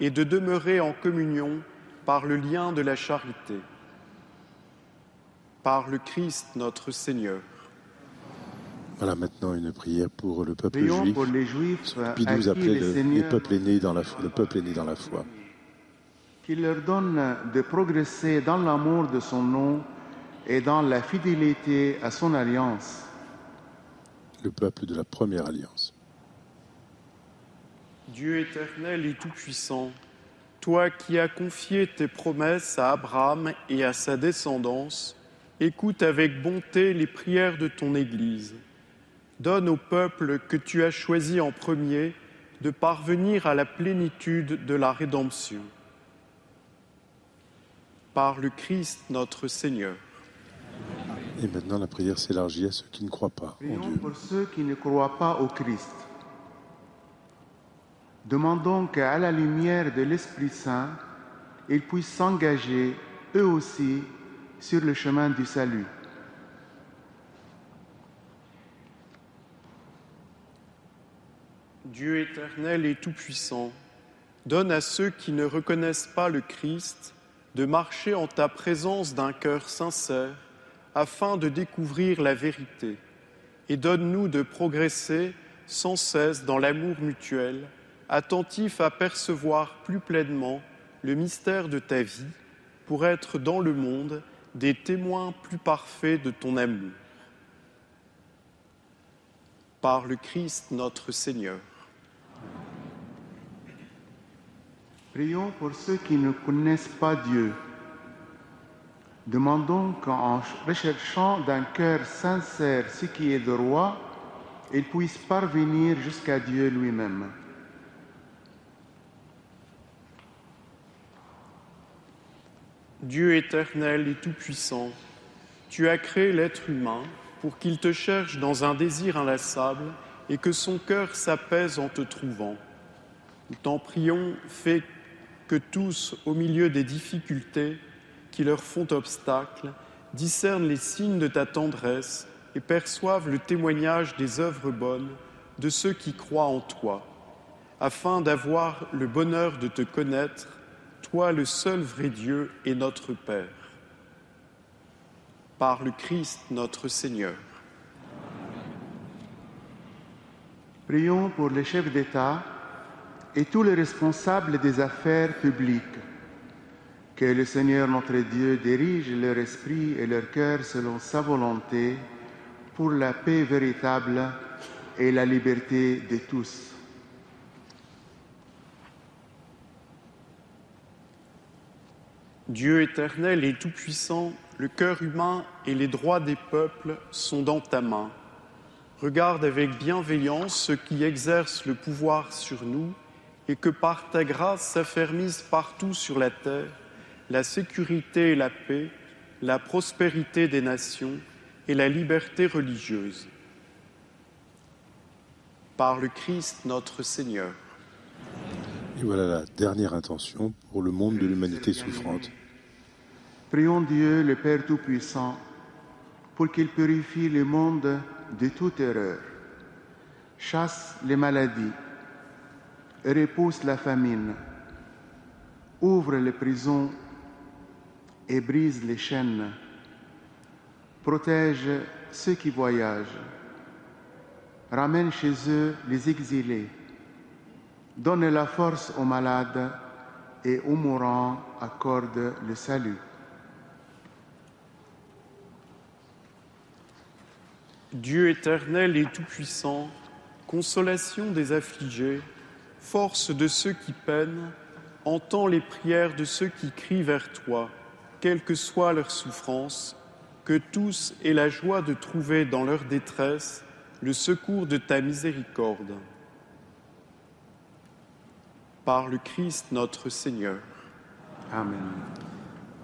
et de demeurer en communion par le lien de la charité. Par le Christ notre Seigneur. Voilà maintenant une prière pour le peuple Prions juif. pour les Juifs Pie XII appelait le le, les peuples aînés dans la foi. Le peuple est né dans la foi. qu'il leur donne de progresser dans l'amour de son nom et dans la fidélité à son alliance. Le peuple de la première alliance. Dieu éternel et tout-puissant, toi qui as confié tes promesses à Abraham et à sa descendance, écoute avec bonté les prières de ton Église. Donne au peuple que tu as choisi en premier de parvenir à la plénitude de la rédemption. Par le Christ notre Seigneur. Et maintenant la prière s'élargit à ceux qui ne croient pas en Prions Dieu. pour ceux qui ne croient pas au Christ. Demandons qu'à la lumière de l'Esprit Saint, ils puissent s'engager eux aussi sur le chemin du salut. Dieu éternel et tout-puissant, donne à ceux qui ne reconnaissent pas le Christ de marcher en ta présence d'un cœur sincère afin de découvrir la vérité et donne-nous de progresser sans cesse dans l'amour mutuel, attentif à percevoir plus pleinement le mystère de ta vie pour être dans le monde des témoins plus parfaits de ton amour. Par le Christ notre Seigneur. Prions pour ceux qui ne connaissent pas Dieu. Demandons qu'en recherchant d'un cœur sincère ce qui est droit, ils puissent parvenir jusqu'à Dieu lui-même. Dieu éternel et tout-puissant, tu as créé l'être humain pour qu'il te cherche dans un désir inlassable et que son cœur s'apaise en te trouvant. Nous t'en prions, fais que tous, au milieu des difficultés qui leur font obstacle, discernent les signes de ta tendresse et perçoivent le témoignage des œuvres bonnes de ceux qui croient en toi, afin d'avoir le bonheur de te connaître, toi le seul vrai Dieu et notre Père. Par le Christ notre Seigneur. Prions pour les chefs d'État et tous les responsables des affaires publiques. Que le Seigneur notre Dieu dirige leur esprit et leur cœur selon sa volonté pour la paix véritable et la liberté de tous. Dieu éternel et tout-puissant, le cœur humain et les droits des peuples sont dans ta main. Regarde avec bienveillance ceux qui exercent le pouvoir sur nous et que par ta grâce s'affermissent partout sur la terre la sécurité et la paix, la prospérité des nations et la liberté religieuse. Par le Christ notre Seigneur. Et voilà la dernière intention pour le monde de l'humanité souffrante. Prions Dieu, le Père Tout-Puissant, pour qu'il purifie le monde de toute erreur, chasse les maladies, repousse la famine, ouvre les prisons et brise les chaînes, protège ceux qui voyagent, ramène chez eux les exilés, donne la force aux malades et aux mourants accorde le salut. Dieu éternel et tout-puissant, consolation des affligés, force de ceux qui peinent, entends les prières de ceux qui crient vers toi, quelle que soit leur souffrance, que tous aient la joie de trouver dans leur détresse le secours de ta miséricorde. Par le Christ notre Seigneur. Amen.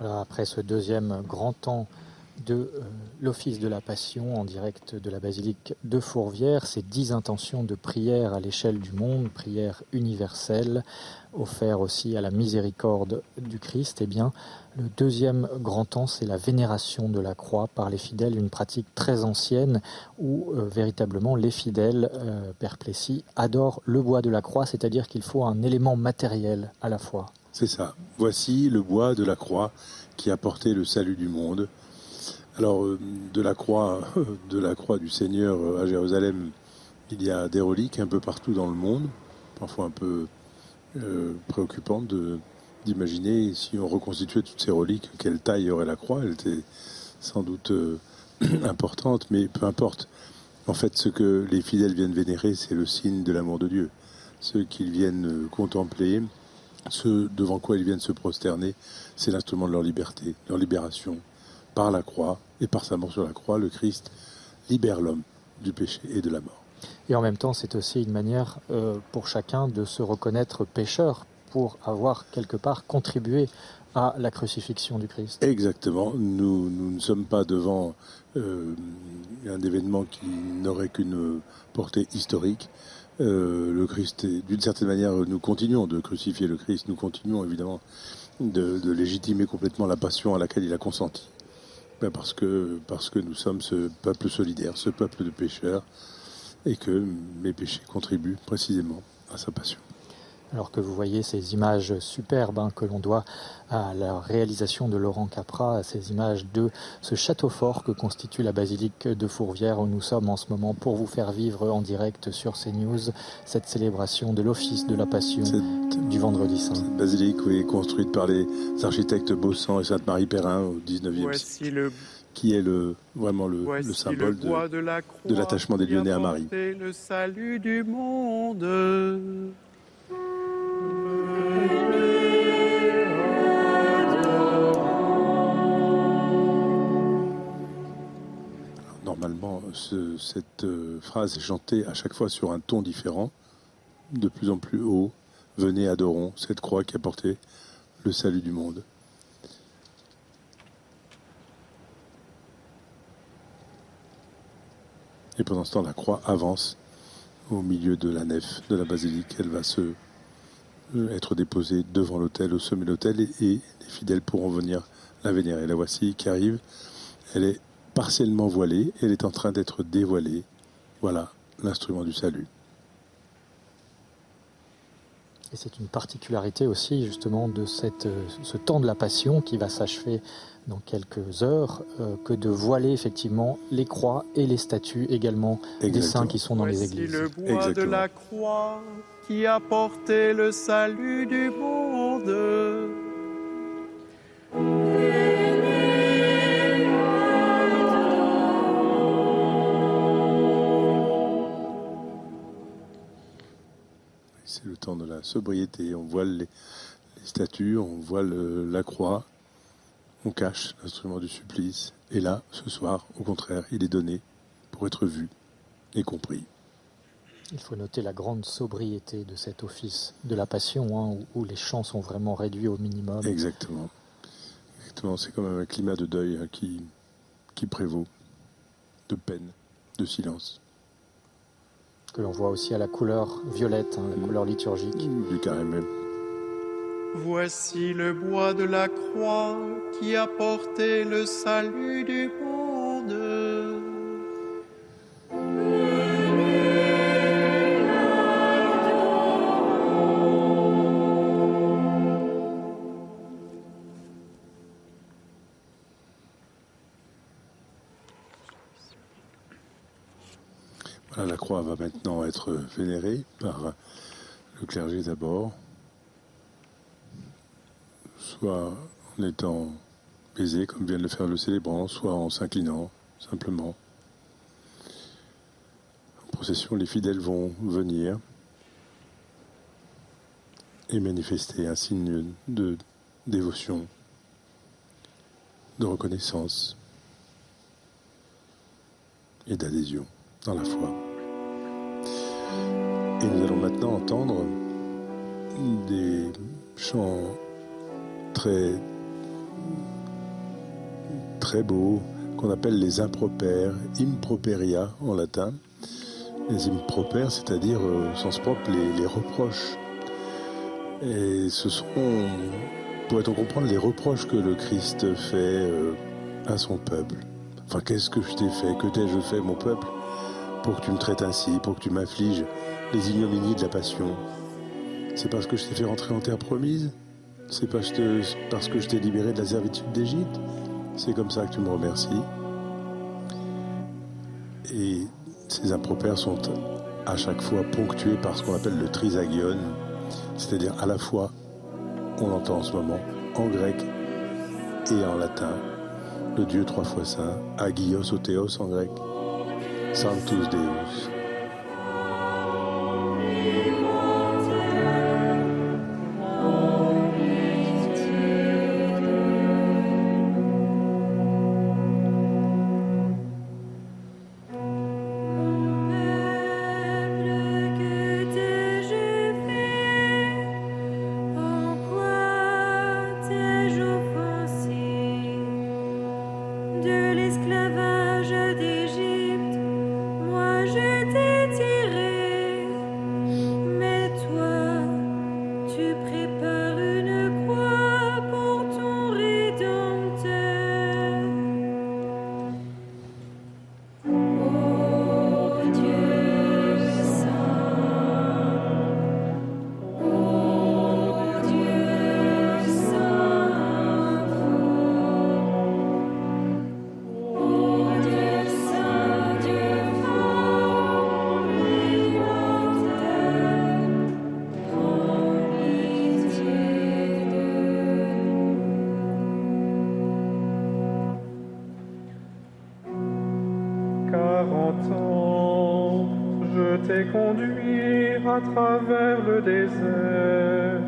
Après ce deuxième grand temps de euh, l'Office de la Passion en direct de la basilique de Fourvière, ces dix intentions de prière à l'échelle du monde, prière universelle, offert aussi à la miséricorde du Christ, eh bien, le deuxième grand temps, c'est la vénération de la croix par les fidèles, une pratique très ancienne où euh, véritablement les fidèles, euh, adorent le bois de la croix, c'est-à-dire qu'il faut un élément matériel à la fois. C'est ça. Voici le bois de la croix qui a porté le salut du monde. Alors, euh, de la croix, de la croix du Seigneur euh, à Jérusalem, il y a des reliques un peu partout dans le monde, parfois un peu euh, préoccupant de d'imaginer si on reconstituait toutes ces reliques, quelle taille aurait la croix. Elle était sans doute euh, importante, mais peu importe. En fait, ce que les fidèles viennent vénérer, c'est le signe de l'amour de Dieu. Ce qu'ils viennent euh, contempler, ce devant quoi ils viennent se prosterner, c'est l'instrument de leur liberté, leur libération. Par la croix et par sa mort sur la croix, le Christ libère l'homme du péché et de la mort. Et en même temps, c'est aussi une manière euh, pour chacun de se reconnaître pécheur pour avoir quelque part contribué à la crucifixion du Christ. Exactement. Nous, ne sommes pas devant euh, un événement qui n'aurait qu'une portée historique. Euh, le Christ, d'une certaine manière, nous continuons de crucifier le Christ. Nous continuons évidemment de, de légitimer complètement la passion à laquelle il a consenti. Ben, parce que parce que nous sommes ce peuple solidaire, ce peuple de pécheurs, et que mes péchés contribuent précisément à sa passion. Alors que vous voyez ces images superbes hein, que l'on doit à la réalisation de Laurent Capra, à ces images de ce château fort que constitue la basilique de Fourvière où nous sommes en ce moment pour vous faire vivre en direct sur CNews cette célébration de l'office de la Passion du vendredi saint. Cette basilique oui, est construite par les architectes Bossan et Sainte-Marie Perrin au 19e siècle, Voici le, qui est le, vraiment le, symbole le de, l'attachement des Lyonnais à Marie. le salut du monde. Normalement, ce- cette euh, phrase est chantée à chaque fois sur un ton différent, de plus en plus haut. Venez, adorons cette croix qui a porté le salut du monde. Et pendant ce temps, la croix avance au milieu de la nef de la basilique. Elle va se euh, être déposée devant l'autel, au sommet de l'autel, et, les fidèles pourront venir la vénérer. La voici qui arrive. Elle est partiellement voilée, elle est en train d'être dévoilée. Voilà l'instrument du salut. Et c'est une particularité aussi justement de euh, ce temps de la Passion qui va s'achever dans quelques heures, euh, que de voiler effectivement les croix et les statues également des saints qui sont dans les églises. le bois de la croix qui a porté le salut du monde. C'est le temps de la sobriété. On voile les, les statues, on voile euh, la croix, on cache l'instrument du supplice. Et là, ce soir, au contraire, il est donné pour être vu et compris. Il faut noter la grande sobriété de cet office de la Passion, hein, où, où les chants sont vraiment réduits au minimum. Exactement. Exactement. C'est quand même un climat de deuil hein, qui, qui prévaut, de peine, de silence. Que l'on voit aussi à la couleur violette, hein, la couleur liturgique. Du carême même. Voici le bois de la croix qui a porté le salut du monde. Voilà, la croix va maintenant être vénérée par le clergé d'abord, soit en étant baisé, comme vient de le faire le célébrant, soit en s'inclinant, simplement. En procession, les fidèles vont venir et manifester un signe de dévotion, de reconnaissance et d'adhésion dans la foi. Et nous allons maintenant entendre des chants très très beaux qu'on appelle les impropères, improperia en latin. Les impropères, c'est-à-dire euh, au sens propre les, reproches. Et ce sont, pourrait-on comprendre, les reproches que le Christ fait euh, à son peuple. Enfin, qu'est-ce que je t'ai fait? Que t'ai-je fait, mon peuple? Pour que tu me traites ainsi, pour que tu m'affliges les ignominies de la passion C'est parce que je t'ai fait rentrer en terre promise? C'est parce que, je t'ai libéré de la servitude d'Égypte C'est comme ça que tu me remercies. Et ces impropères sont à chaque fois ponctués par ce qu'on appelle le trisagion, c'est-à-dire à la fois, on l'entend en ce moment, en grec et en latin, le Dieu trois fois saint, agios ou en grec, Sanctus Deus. Je t'ai conduit à travers le désert.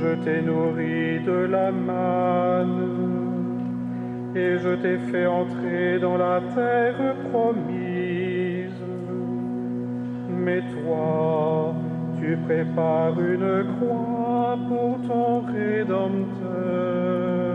Je t'ai nourri de la manne et je t'ai fait entrer dans la terre promise. Mais toi, tu prépares une croix pour ton Rédempteur.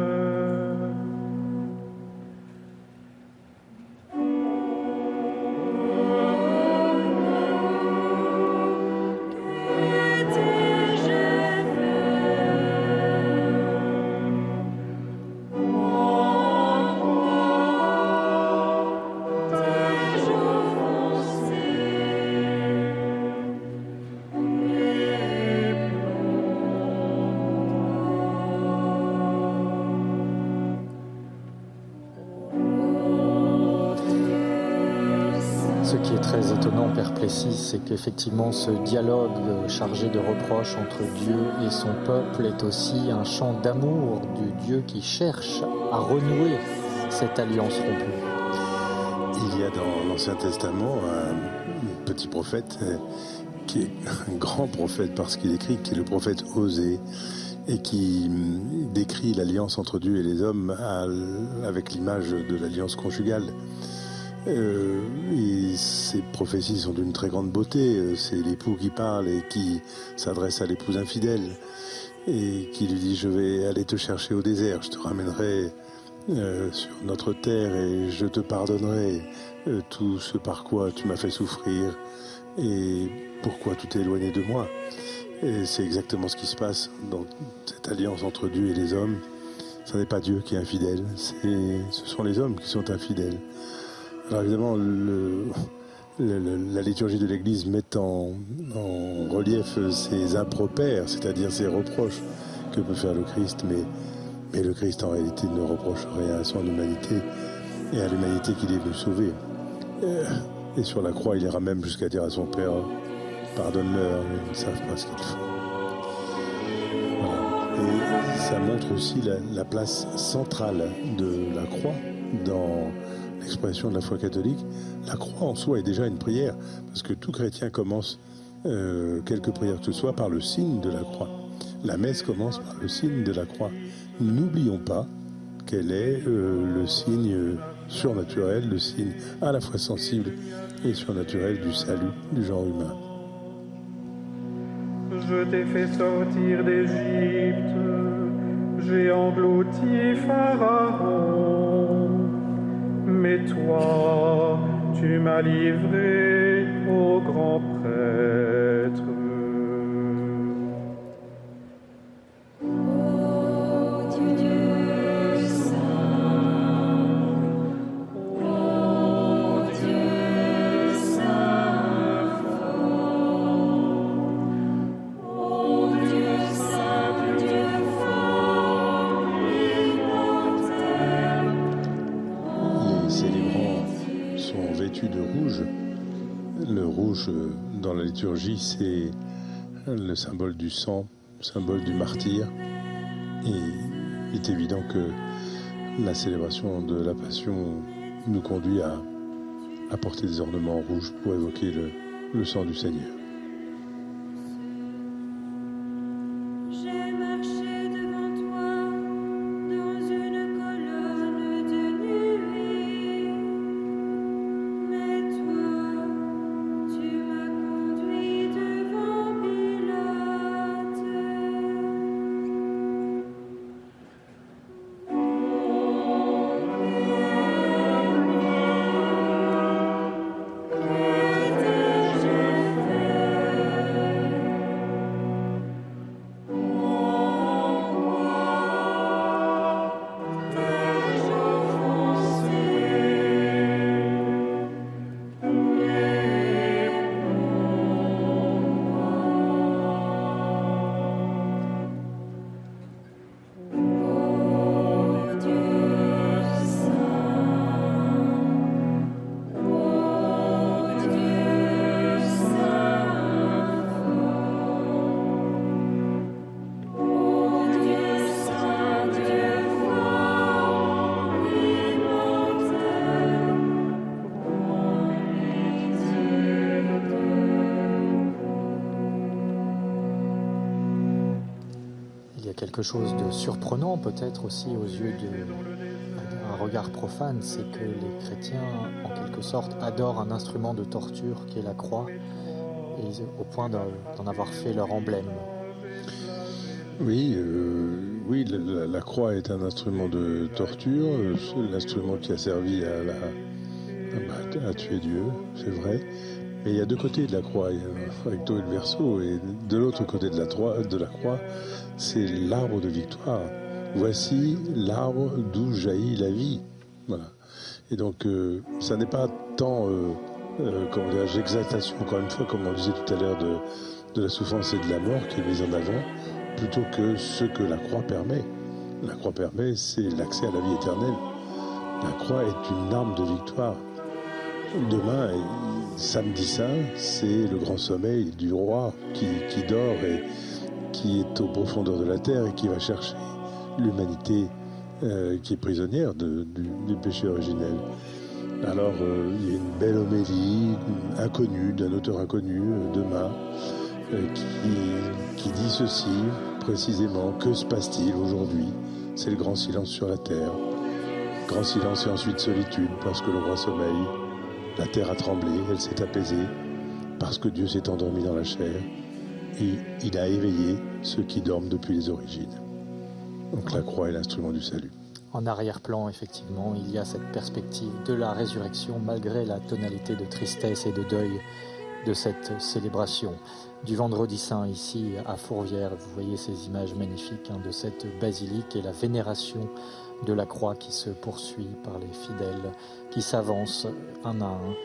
C'est qu'effectivement ce dialogue euh, chargé de reproches entre Dieu et son peuple est aussi un chant d'amour du Dieu qui cherche à renouer cette alliance rompue. Il y a dans l'Ancien Testament un petit prophète euh, qui est un grand prophète parce qu'il écrit, qui est le prophète Osée et qui hum, décrit l'alliance entre Dieu et les hommes avec l'image de l'alliance conjugale. Euh, et ces prophéties sont d'une très grande beauté. Euh, C'est l'époux qui parle et qui s'adresse à l'épouse infidèle et qui lui dit je vais aller te chercher au désert, je te ramènerai euh, sur notre terre et je te pardonnerai euh, tout ce par quoi tu m'as fait souffrir et pourquoi tu t'es éloigné de moi. C'est exactement ce qui se passe dans cette alliance entre Dieu et les hommes. Ce n'est pas Dieu qui est infidèle, ce sont les hommes qui sont infidèles. Alors évidemment, la liturgie de l'Église met en, relief ses impropères, c'est-à-dire ses reproches que peut faire le Christ, mais, le Christ en réalité ne reproche rien à son humanité et à l'humanité qu'il est venu sauver. Euh, Et sur la croix, il ira même jusqu'à dire à son Père, pardonne-leur, ils ne savent pas ce qu'ils font. Et ça montre aussi la place centrale de la croix dans l'expression de la foi catholique. La croix en soi est déjà une prière, parce que tout chrétien commence, euh, quelque prière que ce soit, par le signe de la croix. La messe commence par le signe de la croix. N'oublions pas qu'elle est euh, le signe euh, surnaturel, le signe à la fois sensible et surnaturel du salut du genre humain. Je t'ai fait sortir d'Égypte, j'ai englouti Pharaon. Mais toi, tu m'as livré au grand prêtre. Liturgie, c'est le symbole du sang, symbole du martyr. Et il est évident que la célébration de la Passion nous conduit à, à porter des ornements rouges pour évoquer le, le sang du Seigneur. Chose de surprenant peut-être aussi aux yeux d'un regard profane, c'est que les chrétiens, en quelque sorte, adorent un instrument de torture qui est la croix, et au point d'en avoir fait leur emblème. Oui, euh, oui, la, croix est un instrument de torture, euh, l'instrument qui a servi à tuer Dieu, c'est vrai. Mais il y a deux côtés de la croix, le recto et le verso, et de l'autre côté de la, croix, c'est l'arbre de victoire. Voici l'arbre d'où jaillit la vie. Et donc, euh, ça n'est pas tant, euh, euh, dirais-je, encore une fois, comme on disait tout à l'heure, de, de la souffrance et de la mort qui est mise en avant, plutôt que ce que la croix permet. La croix permet, c'est l'accès à la vie éternelle. La croix est une arme de victoire. Demain, samedi saint, c'est le grand sommeil du roi qui, dort et qui est aux profondeurs de la terre et qui va chercher l'humanité euh, qui est prisonnière du, péché originel. Alors, euh, il y a une belle homélie inconnue, d'un auteur inconnu, euh, demain, qui, qui dit ceci précisément. Que se passe-t-il aujourd'hui? C'est le grand silence sur la terre. Grand silence et ensuite solitude, parce que le roi sommeille. La terre a tremblé, elle s'est apaisée, parce que Dieu s'est endormi dans la chair, et il a éveillé ceux qui dorment depuis les origines. Donc la croix est l'instrument du salut. En arrière-plan, effectivement, il y a cette perspective de la résurrection malgré la tonalité de tristesse et de deuil de cette célébration du vendredi saint ici à Fourvière. Vous voyez ces images magnifiques hein, de cette basilique et la vénération de la croix qui se poursuit par les fidèles qui s'avancent un à un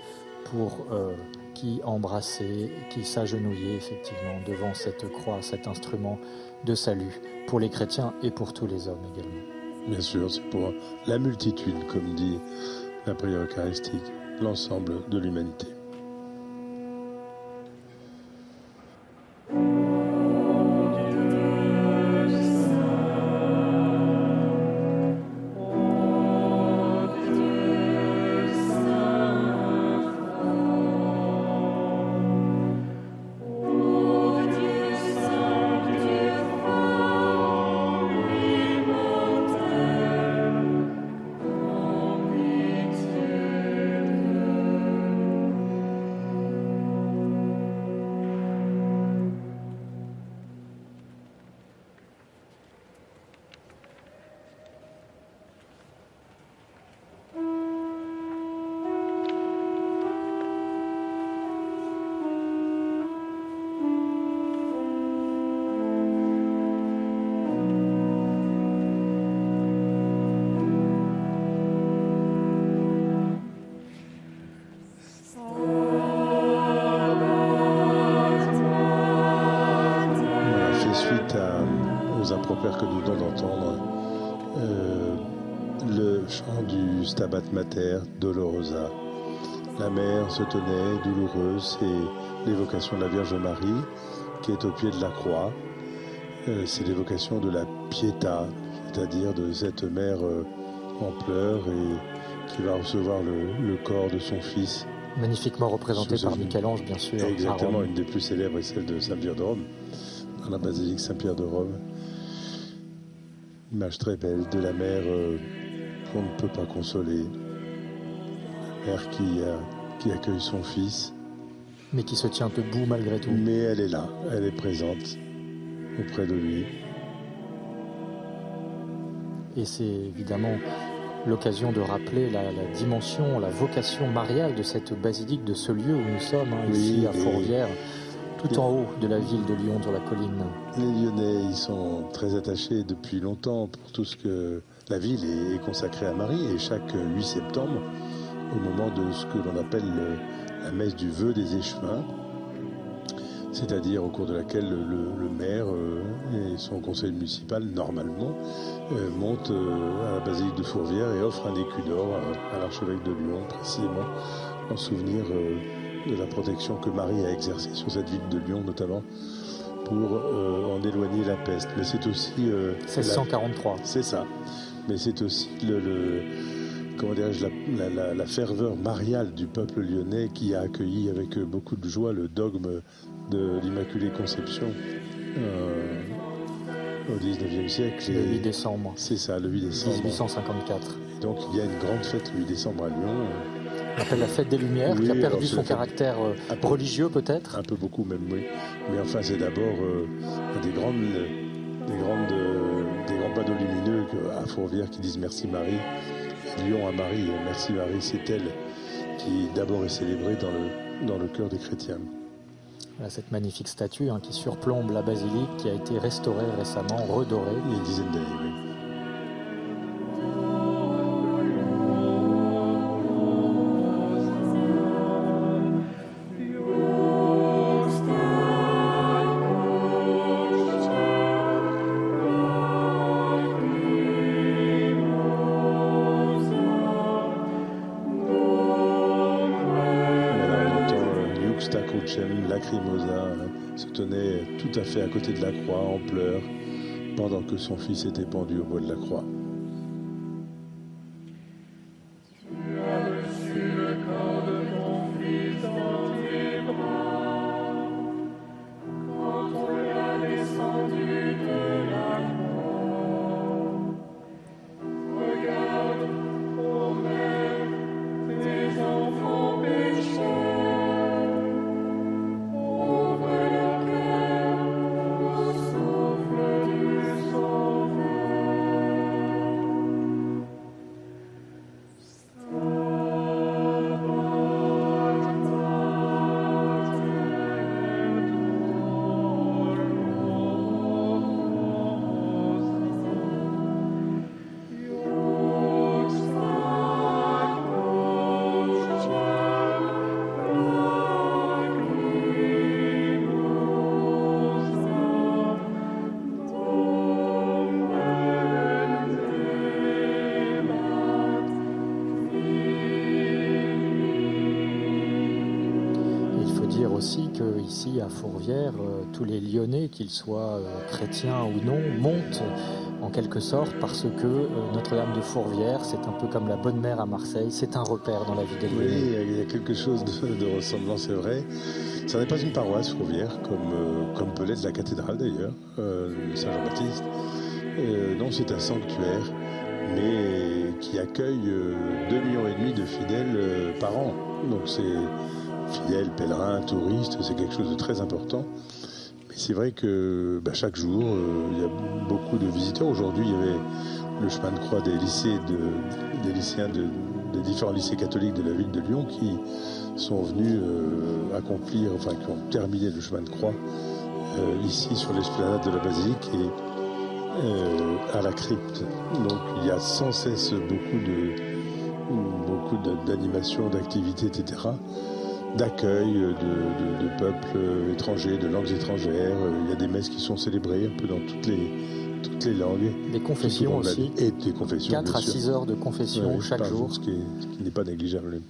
pour euh, qui embrasser, qui s'agenouiller effectivement devant cette croix, cet instrument de salut pour les chrétiens et pour tous les hommes également. Bien sûr, c'est pour la multitude, comme dit la prière eucharistique, l'ensemble de l'humanité. Se tenait douloureuse, c'est l'évocation de la Vierge Marie qui est au pied de la croix. Euh, c'est l'évocation de la Pietà, c'est-à-dire de cette mère euh, en pleurs et qui va recevoir le, le corps de son fils Magnifiquement représenté Sous- par Michel-Ange, bien sûr. Exactement, une des plus célèbres est celle de Saint-Pierre de Rome, dans la basilique Saint-Pierre de Rome. Image très belle de la mère euh, qu'on ne peut pas consoler, la mère qui, euh, qui accueille son fils. Mais qui se tient debout malgré tout. Mais elle est là, elle est présente auprès de lui. Et c'est évidemment l'occasion de rappeler la, la dimension, la vocation mariale de cette basilique, de ce lieu où nous sommes, hein, Oui, ici à Fourvière, tout en haut de la ville de Lyon, sur la colline. Les Lyonnais, ils sont très attachés depuis longtemps pour tout ce que la ville est, est consacrée à Marie. Et chaque 8 septembre, au moment de ce que l'on appelle le- la messe du vœu des échevins, c'est-à-dire au cours de laquelle le, le maire euh, et son conseil municipal, normalement, euh, montent euh, à la basilique de Fourvière et offrent un écu d'or à, à l'archevêque de Lyon, précisément en souvenir de la protection que Marie a exercée sur cette ville de Lyon, notamment pour euh, en éloigner la peste. Mais c'est aussi... euh, 1643. la- C'est ça. Mais c'est aussi le, le- comment dirais-je, la, la- ferveur mariale du peuple lyonnais qui a accueilli avec beaucoup de joie le dogme de l'Immaculée Conception euh, au 19e siècle. Le Et 8 décembre C'est ça, le 8 décembre. 1854. Et donc il y a une grande fête le 8 décembre à Lyon. On appelle la fête des Lumières, Oui, qui a perdu son caractère euh, peu- religieux peut-être. Un peu beaucoup même, oui. Mais enfin, c'est d'abord euh, des grandes, des grandes, des grands panneaux lumineux à Fourvière qui disent Merci Marie. Lyon à Marie, euh, Merci Marie, c'est elle qui d'abord est célébrée dans le, dans le cœur des chrétiens. Voilà cette magnifique statue hein, qui surplombe la basilique, qui a été restaurée récemment, redorée. Il y a une dizaine d'années, oui. Tout à fait à côté de la croix en pleurs pendant que son fils était pendu au bout de la croix. Fourvière, euh, tous les Lyonnais, qu'ils soient euh, chrétiens ou non, montent en quelque sorte parce que euh, Notre-Dame de Fourvière, c'est un peu comme la Bonne Mère à Marseille, c'est un repère dans la vie des Oui, Lyonnais. il y a quelque chose de, de ressemblant, c'est vrai. Ça n'est pas une paroisse fourvière, comme, comme peut l'être la cathédrale d'ailleurs, Saint-Jean-Baptiste. Euh, non, c'est un sanctuaire, mais qui accueille euh, 2,5 millions et demi de fidèles par an. Donc c'est fidèles, pèlerins, touristes, c'est quelque chose de très important. Mais c'est vrai que bah, chaque jour, euh, il y a beaucoup de visiteurs. Aujourd'hui, il y avait le chemin de croix des lycées, de, des lycéens de, des différents lycées catholiques de la ville de Lyon qui sont venus euh, accomplir, enfin qui ont terminé le chemin de croix euh, ici sur l'esplanade de la basilique et à la crypte. Donc il y a sans cesse beaucoup de beaucoup d'animations, d'activités, etc. d'accueil de, de- de peuples étrangers, de langues étrangères. Euh, Il y a des messes qui sont célébrées un peu dans toutes les, toutes les langues. Des confessions aussi. Et des confessions. 4 bien à sûr. 6 heures de confession Ouais, chaque jour. Ce qui, est- ce qui n'est pas négligeable.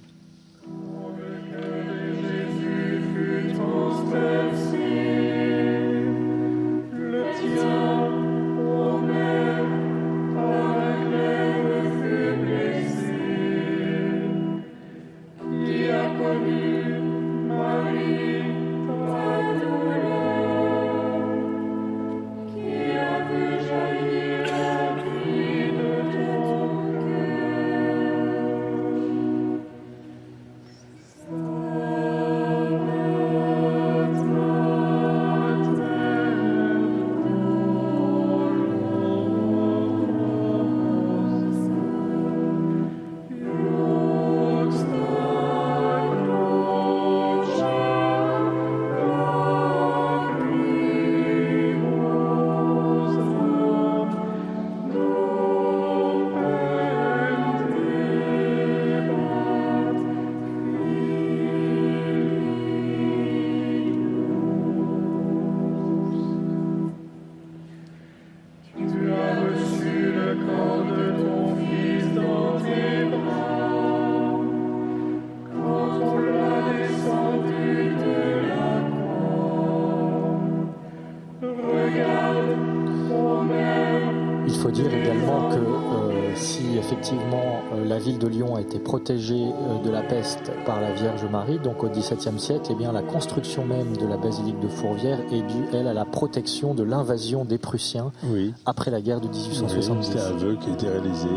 Protégée euh, de la peste par la Vierge Marie, donc au XVIIe siècle, eh bien la construction même de la basilique de Fourvière est due, elle, à la protection de l'invasion des Prussiens Oui. après la guerre de Oui, 1870. C'était un vœu qui a été réalisé.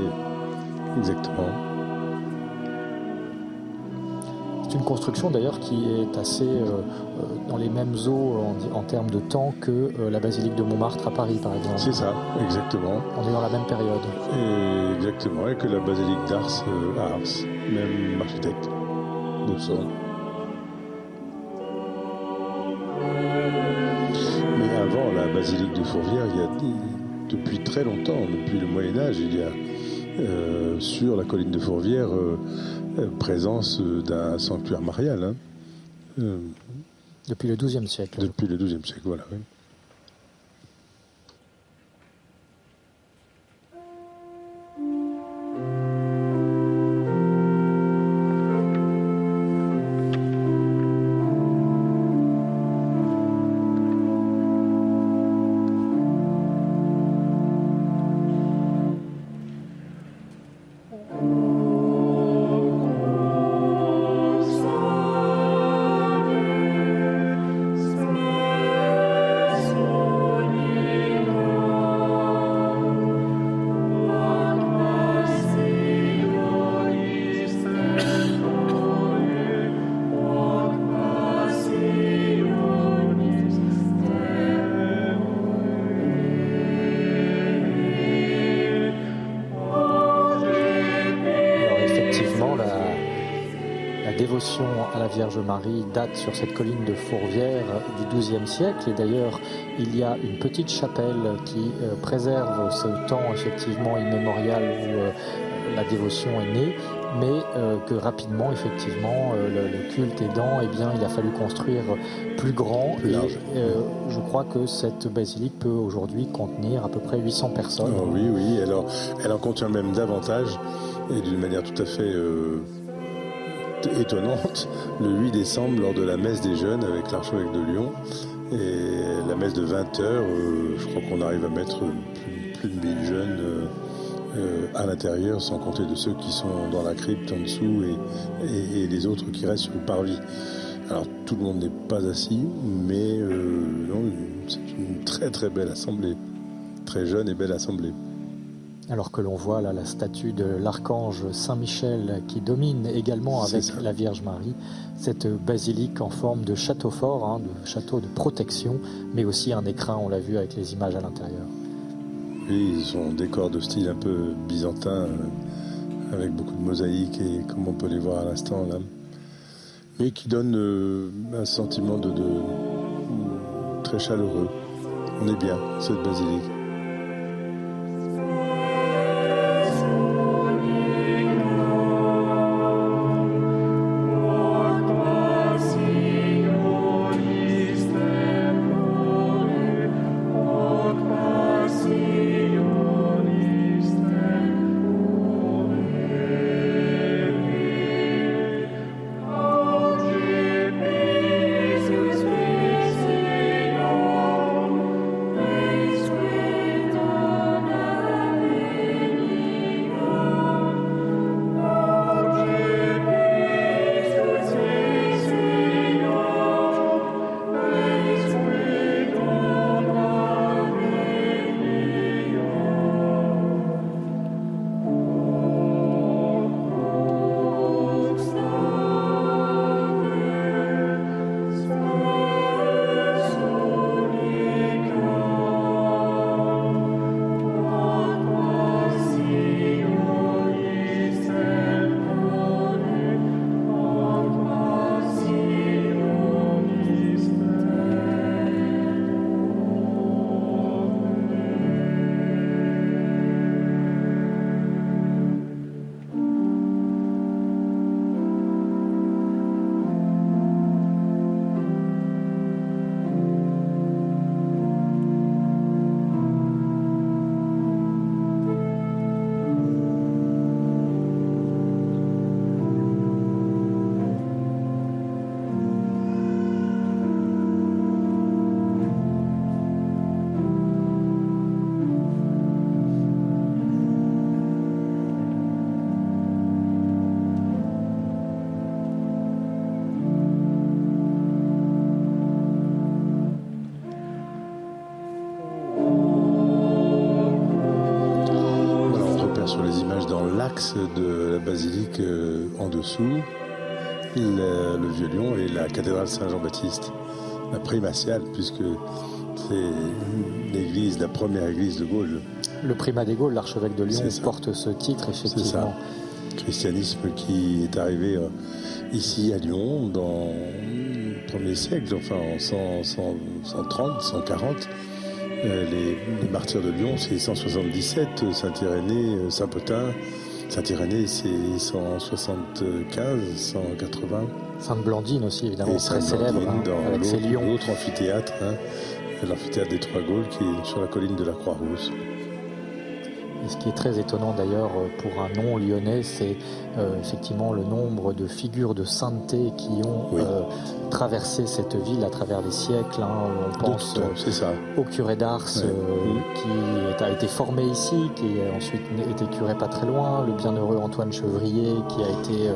Exactement. C'est une construction d'ailleurs qui est assez euh, euh, dans les mêmes eaux en, en termes de temps que euh, la basilique de Montmartre à Paris, par exemple. C'est ça, exactement. On est dans la même période. Et exactement, et que la basilique d'Ars à Ars, même architecte, Bosson. Mais avant la basilique de Fourvière, il y a depuis très longtemps, depuis le Moyen Âge, il y a euh, sur la colline de Fourvière euh, présence euh, d'un sanctuaire marial. hein. Euh, Depuis le XIIe siècle. depuis le XIIe siècle, voilà. oui. Date sur cette colline de Fourvière du XIIe siècle. Et d'ailleurs, il y a une petite chapelle qui euh, préserve ce temps effectivement immémorial où euh, la dévotion est née, mais euh, que rapidement, effectivement, euh, le, le culte aidant, eh bien, il a fallu construire plus grand. Plus et large. euh, je crois que cette basilique peut aujourd'hui contenir à peu près 800 personnes. Oh oui, oui, alors elle en contient même davantage et d'une manière tout à fait étonnante. Le 8 décembre, lors de la messe des jeunes avec l'archevêque de Lyon, et la messe de 20 heures, euh, je crois qu'on arrive à mettre plus, de 1000 jeunes euh, euh, à l'intérieur, sans compter de ceux qui sont dans la crypte en dessous et, et- les autres qui restent sur le parvis. Alors tout le monde n'est pas assis, mais c'est une très très belle assemblée, très jeune et belle assemblée. Alors que l'on voit là la statue de l'archange Saint-Michel qui domine également avec ça. la Vierge Marie, cette basilique en forme de château fort, hein, de château de protection, mais aussi un écrin, on l'a vu avec les images à l'intérieur. Oui, ils ont décor de style un peu byzantin, euh, avec beaucoup de mosaïques et comme on peut les voir à l'instant là, mais qui donne euh, un sentiment de, de- très chaleureux. On est bien cette basilique. L'axe de la basilique euh, en dessous le, le vieux lion et la cathédrale Saint-Jean-Baptiste, la primatiale, puisque c'est l'église, la première église de Gaulle. Le primat des Gaules, l'archevêque de Lyon, C'est porte ce titre, C'est ça. effectivement. Christianisme qui est arrivé euh, ici à Lyon dans le premier siècle, enfin en 100, 100, 130, 140. Euh, les, les martyrs de Lyon, c'est 177, euh, Saint-Irénée, euh, Saint-Potin. Saint-Irénée, c'est 175, 180. Sainte Blandine aussi, évidemment, Et très Sainte-Blandine célèbre, hein, dans avec ses l'autre- lions. l'autre amphithéâtre, hein, l'amphithéâtre des Trois Gaules, qui est sur la colline de la Croix-Rousse. Et ce qui est très étonnant d'ailleurs pour un nom lyonnais, c'est euh, effectivement le nombre de figures de sainteté qui ont euh, traversé cette ville à travers les siècles. hein. On pense temps, euh, ça. au curé d'Ars Ouais. euh, qui a été formé ici, qui a ensuite été curé pas très loin, le bienheureux Antoine Chevrier qui a été euh,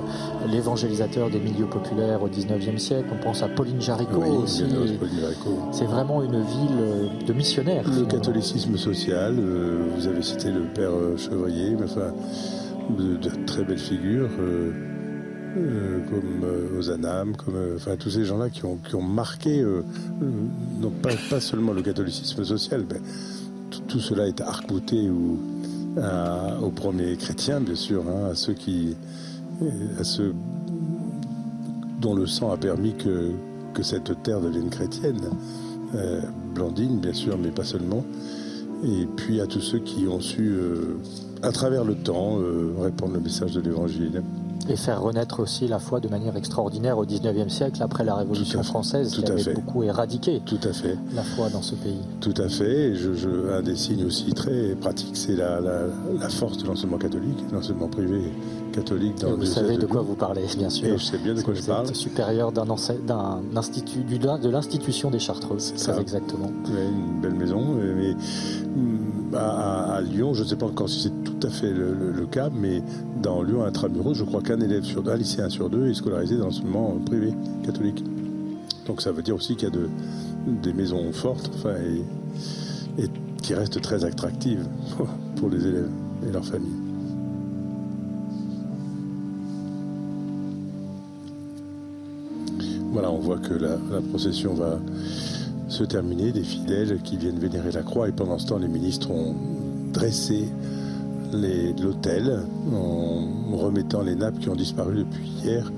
l'évangélisateur des milieux populaires au 19e siècle. On pense à Pauline Jaricot Oui, aussi. C'est vraiment une ville de missionnaires. Le finalement. catholicisme social, euh, vous avez cité le père Chevrier, mais enfin, de, de très belles figures, comme euh, Ozanam, euh, enfin tous ces gens-là qui ont, qui ont marqué, euh, euh, non pas, seulement le catholicisme social, mais tout, cela est arc-bouté aux premiers chrétiens, bien sûr, hein, à ceux qui, à ceux dont le sang a permis que, que cette terre devienne chrétienne. Euh, Blandine, bien sûr, mais pas seulement. Et puis à tous ceux qui ont su, euh, à travers le temps, euh, répandre le message de l'Évangile. Et faire renaître aussi la foi de manière extraordinaire au XIXe siècle, après la Révolution française, tout qui avait fait. beaucoup éradiqué Tout à fait. la foi dans ce pays. Tout à fait. Et je, je- un des signes aussi très pratiques, c'est la, la, la force de l'enseignement catholique, l'enseignement privé catholique dans Et vous savez de quoi vous parlez, bien sûr. Et je sais bien de quoi je parle. supérieur d'un institut, de l'institution des Chartreuses, ça. très exactement. Une belle maison. Mais à, Lyon, je ne sais pas encore si c'est tout à fait le, cas, mais dans Lyon intramuros, je crois qu'un élève sur deux, un lycéen sur deux est scolarisé dans l'enseignement privé catholique. Donc ça veut dire aussi qu'il y a de, des maisons fortes, enfin, et, qui restent très attractives pour les élèves et leurs familles. Voilà, on voit que la procession va se terminer, des fidèles qui viennent vénérer la croix, et pendant ce temps, les ministres ont dressé l'autel en remettant les nappes qui ont disparu depuis hier,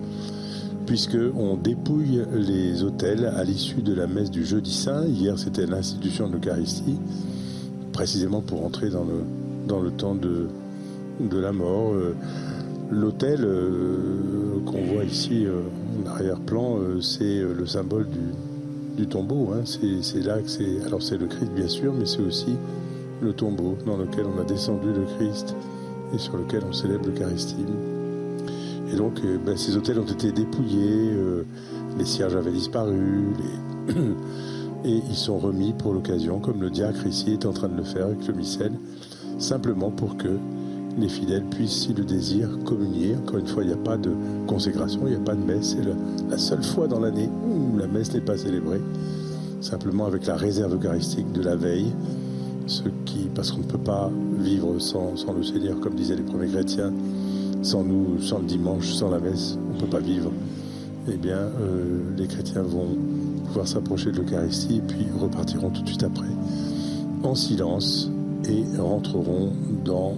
puisque on dépouille les autels à l'issue de la messe du jeudi saint. Hier, c'était l'institution de l'Eucharistie, précisément pour entrer dans le, dans le temps de, de la mort. Euh, L'autel euh, qu'on voit ici euh, en arrière-plan, c'est le symbole du, du tombeau. hein. C'est là que c'est. Alors c'est le Christ bien sûr, mais c'est aussi le tombeau dans lequel on a descendu le Christ et sur lequel on célèbre l'Eucharistie. Et donc euh, ben, ces autels ont été dépouillés, euh, les cierges avaient disparu, et ils sont remis pour l'occasion, comme le diacre ici est en train de le faire avec le missel, simplement pour que les fidèles puissent, si le désirent, communier. Encore une fois, il n'y a pas de consécration, il n'y a pas de messe. C'est la, seule fois dans l'année où la messe n'est pas célébrée. Simplement avec la réserve eucharistique de la veille. Qui, parce qu'on ne peut pas vivre sans, sans le Seigneur, comme disaient les premiers chrétiens, sans nous, sans le dimanche, sans la messe, on ne peut pas vivre. Eh bien, euh, les chrétiens vont pouvoir s'approcher de l'Eucharistie et puis repartiront tout de suite après en silence et rentreront dans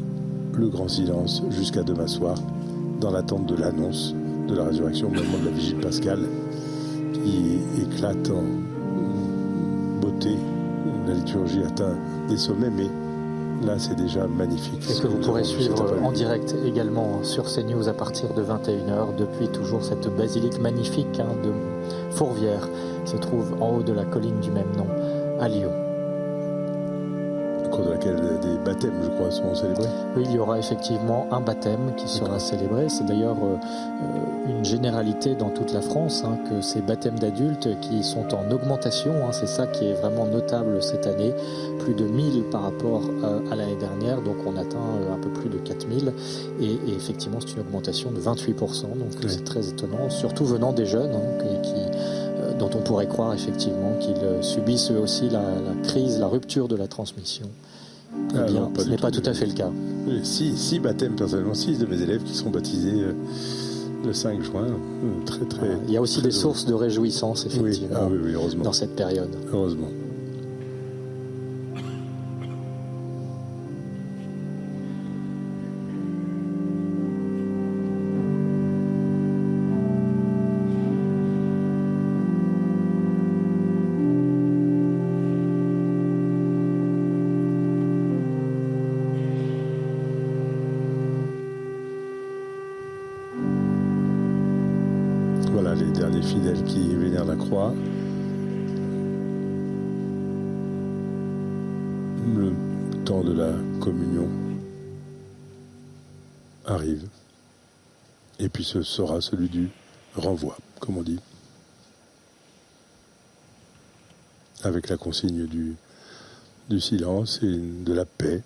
le grand silence jusqu'à demain soir, dans l'attente de l'annonce de la résurrection au moment de la vigile pascale, qui éclate en beauté. La liturgie atteint des sommets, mais là c'est déjà magnifique. Et Ce que vous pourrez suivre en direct également sur CNews à partir de 21h, depuis toujours cette basilique magnifique hein, de Fourvière, qui se trouve en haut de la colline du même nom, à Lyon. Laquelle des baptêmes, je crois, seront célébrés. Oui, il y aura effectivement un baptême qui sera célébré. C'est d'ailleurs euh, euh, une généralité dans toute la France hein, que ces baptêmes d'adultes qui sont en augmentation, hein, c'est ça qui est vraiment notable cette année, plus de 1000 par rapport euh, à l'année dernière, donc on atteint un peu plus de 4000 et, et effectivement c'est une augmentation de 28%, donc c'est très étonnant, surtout venant des jeunes hein, qui, dont on pourrait croire effectivement qu'ils subissent eux aussi la, la crise, la rupture de la transmission. Eh Ah bien, non, pas ce n'est pas tout. à fait le cas. Oui, Six, six baptêmes, personnellement, six de mes élèves qui seront baptisés euh, le 5 juin. Euh, Très, très. Il y a aussi des heureux. sources de réjouissance, Oui, effectivement, ah oui, oui, heureusement. dans cette période. Heureusement. Ce sera celui du renvoi, comme on dit. Avec la consigne du, du silence et de la paix.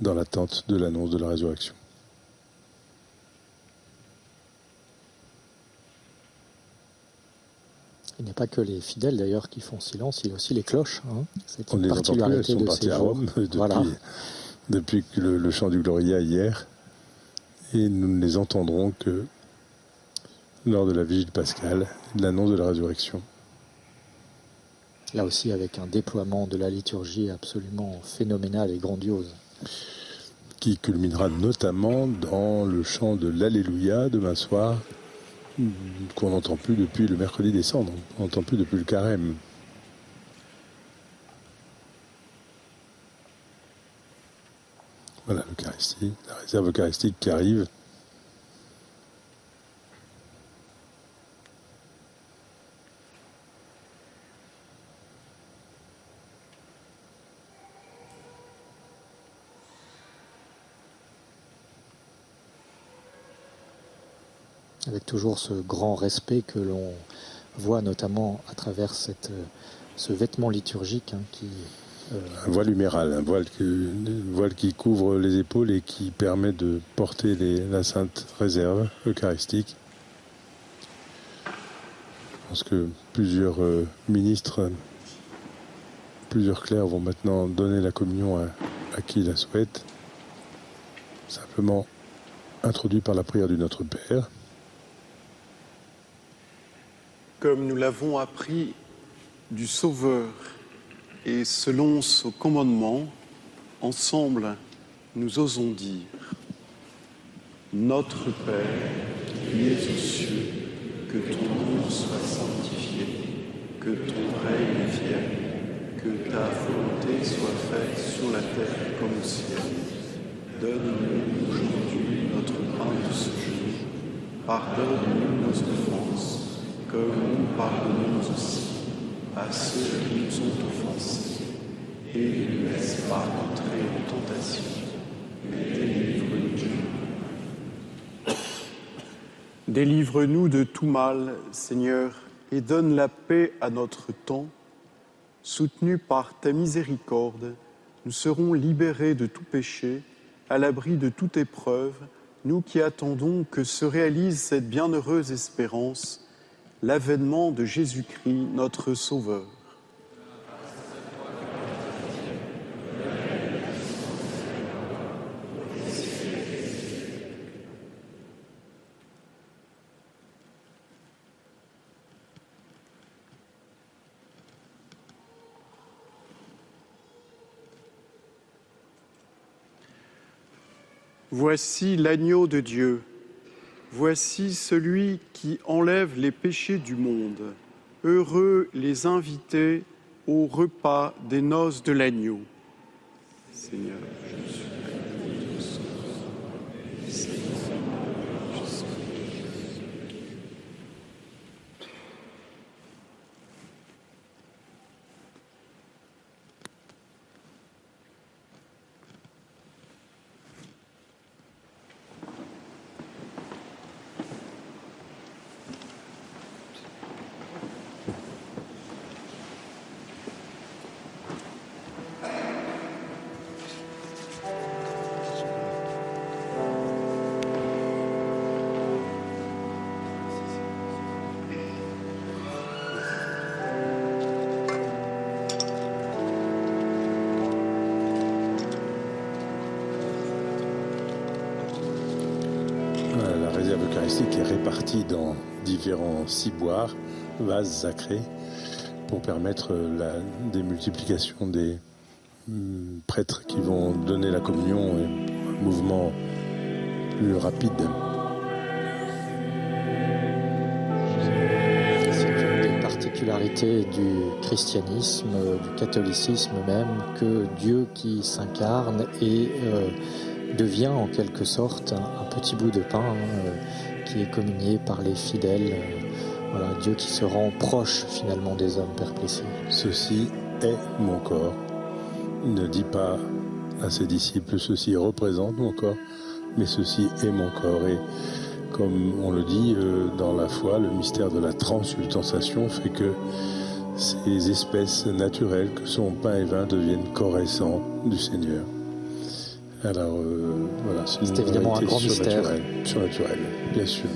Dans l'attente de l'annonce de la résurrection. Il n'y a pas que les fidèles d'ailleurs qui font silence, il y a aussi les cloches. hein. C'est On une particularité de ces à jours. Rome depuis, Voilà. Depuis que le, le chant du Gloria hier. Et nous ne les entendrons que lors de la vigile pascale, de l'annonce de la résurrection. Là aussi avec un déploiement de la liturgie absolument phénoménal et grandiose. qui culminera notamment dans le chant de l'Alléluia demain soir, qu'on n'entend plus depuis le mercredi décembre, on n'entend plus depuis le carême. Voilà l'Eucharistie, la réserve eucharistique qui arrive. avec toujours ce grand respect que l'on voit notamment à travers cette, euh, ce vêtement liturgique hein, qui... euh, Un voile huméral, un voile, qui couvre les épaules et qui permet de porter la sainte réserve eucharistique. Je pense que plusieurs euh, ministres, plusieurs clercs vont maintenant donner la communion à, à qui la souhaite, simplement introduit par la prière du Notre Père. comme nous l'avons appris du Sauveur et selon ce commandement, ensemble, nous osons dire Notre Père qui es aux cieux, que ton nom soit sanctifié, que ton règne vienne, que ta volonté soit faite sur la terre comme au ciel. Donne-nous aujourd'hui notre pain de ce jour. Pardonne-nous nos offenses comme nous pardonnons aussi à ceux qui nous ont offensés. Et ne laisse pas entrer en tentation, mais délivre-nous. Délivre-nous de tout mal, Seigneur, et donne la paix à notre temps. Soutenus par ta miséricorde, nous serons libérés de tout péché, à l'abri de toute épreuve, nous qui attendons que se réalise cette bienheureuse espérance l'avènement de Jésus-Christ, notre Sauveur. Voici l'agneau de Dieu. Voici celui qui enlève les péchés du monde. Heureux les invités au repas des noces de l'agneau. Seigneur, je suis différents ciboires, vases sacrés, pour permettre la démultiplication des hum, prêtres qui vont donner la communion et un mouvement plus rapide. C'est une des particularités du christianisme, euh, du catholicisme même, que Dieu qui s'incarne et euh, devient en quelque sorte un, petit bout de pain euh, qui est communié par les fidèles. Voilà, Dieu qui se rend proche finalement des hommes perplexés. Ceci est mon corps. Il ne dit pas à ses disciples, ceci représente mon corps, mais ceci est mon corps. Et comme on le dit euh, dans la foi, le mystère de la transubstantiation fait que ces espèces naturelles que sont pain et vin deviennent corps et sang du Seigneur. Alors euh, voilà, c'est évidemment un grand mystère. surnaturelle, bien sûr.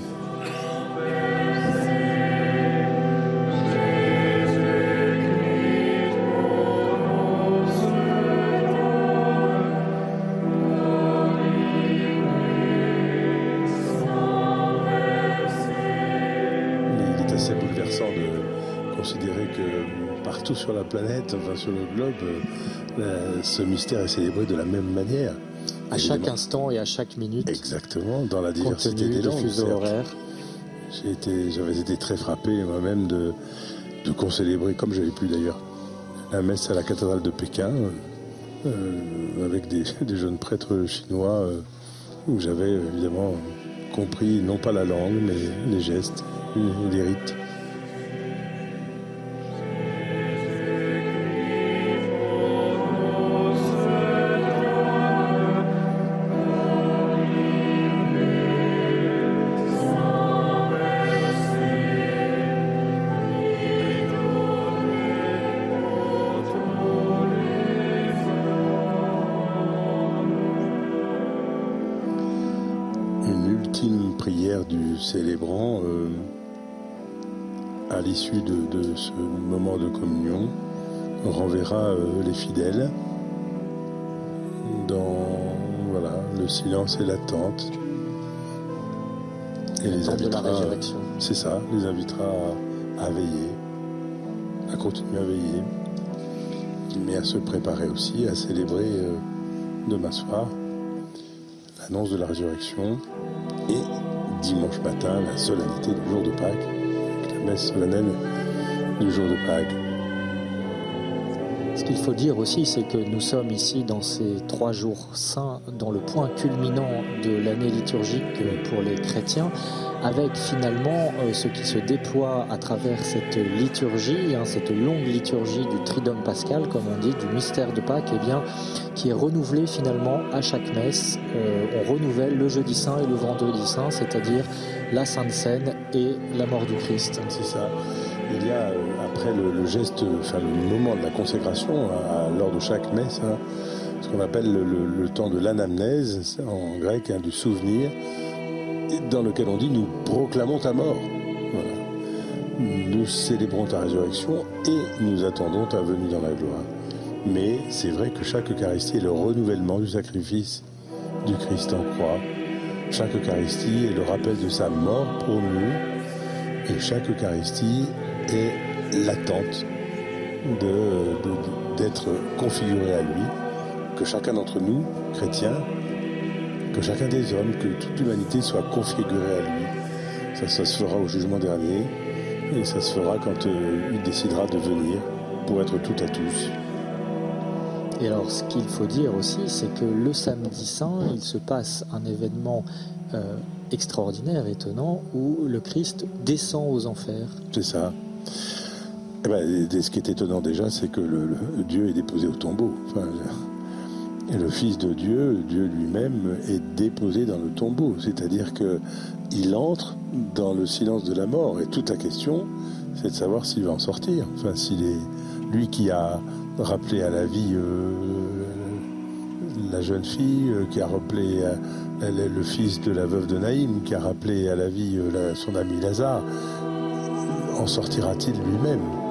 Planète, enfin sur le globe, euh, la- ce mystère est célébré de la même manière, À chaque instant et à chaque minute. Exactement, dans la diversité des langues. j'avais été très frappé moi-même de, de concélébrer, comme j'avais pu d'ailleurs, la messe à la cathédrale de Pékin, euh, avec des, des jeunes prêtres chinois, euh, où j'avais évidemment compris non pas la langue, mais les gestes les rites. L'issue de, de ce moment de communion renverra euh, les fidèles. Dans voilà, le silence et l'attente. Et les invitera, c'est ça, les invitera à, à veiller, à continuer à veiller, mais à se préparer aussi à célébrer euh, demain soir l'annonce de la résurrection et dimanche matin la solennité du jour de Pâques, messe solennelle du jour de Pâques. Qu'il faut dire aussi, c'est que nous sommes ici dans ces trois jours saints, dans le point culminant de l'année liturgique pour les chrétiens, avec finalement euh, ce qui se déploie à travers cette liturgie, hein, cette longue liturgie du Triduum pascal, comme on dit, du mystère de Pâques, eh bien, qui est renouvelée finalement à chaque messe. Euh, on renouvelle le jeudi saint et le vendredi saint, c'est-à-dire la Sainte Seine et la mort du Christ. C'est ça. Il y a, euh, après le, geste, enfin le moment de la consécration, à- lors de chaque messe, hein, ce qu'on appelle le, temps de l'anamnèse, en grec, hein, du souvenir, dans lequel on dit nous proclamons ta mort. Nous célébrons ta résurrection et nous attendons ta venue dans la gloire. Mais c'est vrai que chaque Eucharistie est le renouvellement du sacrifice du Christ en croix. Chaque Eucharistie est le rappel de sa mort pour nous. Et chaque Eucharistie est l'attente d'être configuré à lui. Que chacun d'entre nous, chrétiens, que chacun des hommes, que toute l'humanité soit configurée à lui. Ça, ça se fera au jugement dernier. Et ça se fera quand euh, il décidera de venir pour être tout à tous. Et alors, ce qu'il faut dire aussi, c'est que le samedi saint, il se passe un événement euh, extraordinaire, étonnant, où le Christ descend aux enfers. C'est ça. Eh ben, ce qui est étonnant déjà, c'est que Dieu est déposé au tombeau. Et le Fils de Dieu, Dieu lui-même, est déposé dans le tombeau. C'est-à-dire que il entre dans le silence de la mort. Et toute la question, c'est de savoir s'il va en sortir. Enfin, s'il est lui qui a rappelé à la vie euh, la jeune fille, euh, qui a rappelé euh, le, fils de la veuve de Naïm, qui a rappelé à la vie son ami Lazare, en sortira-t-il lui-même?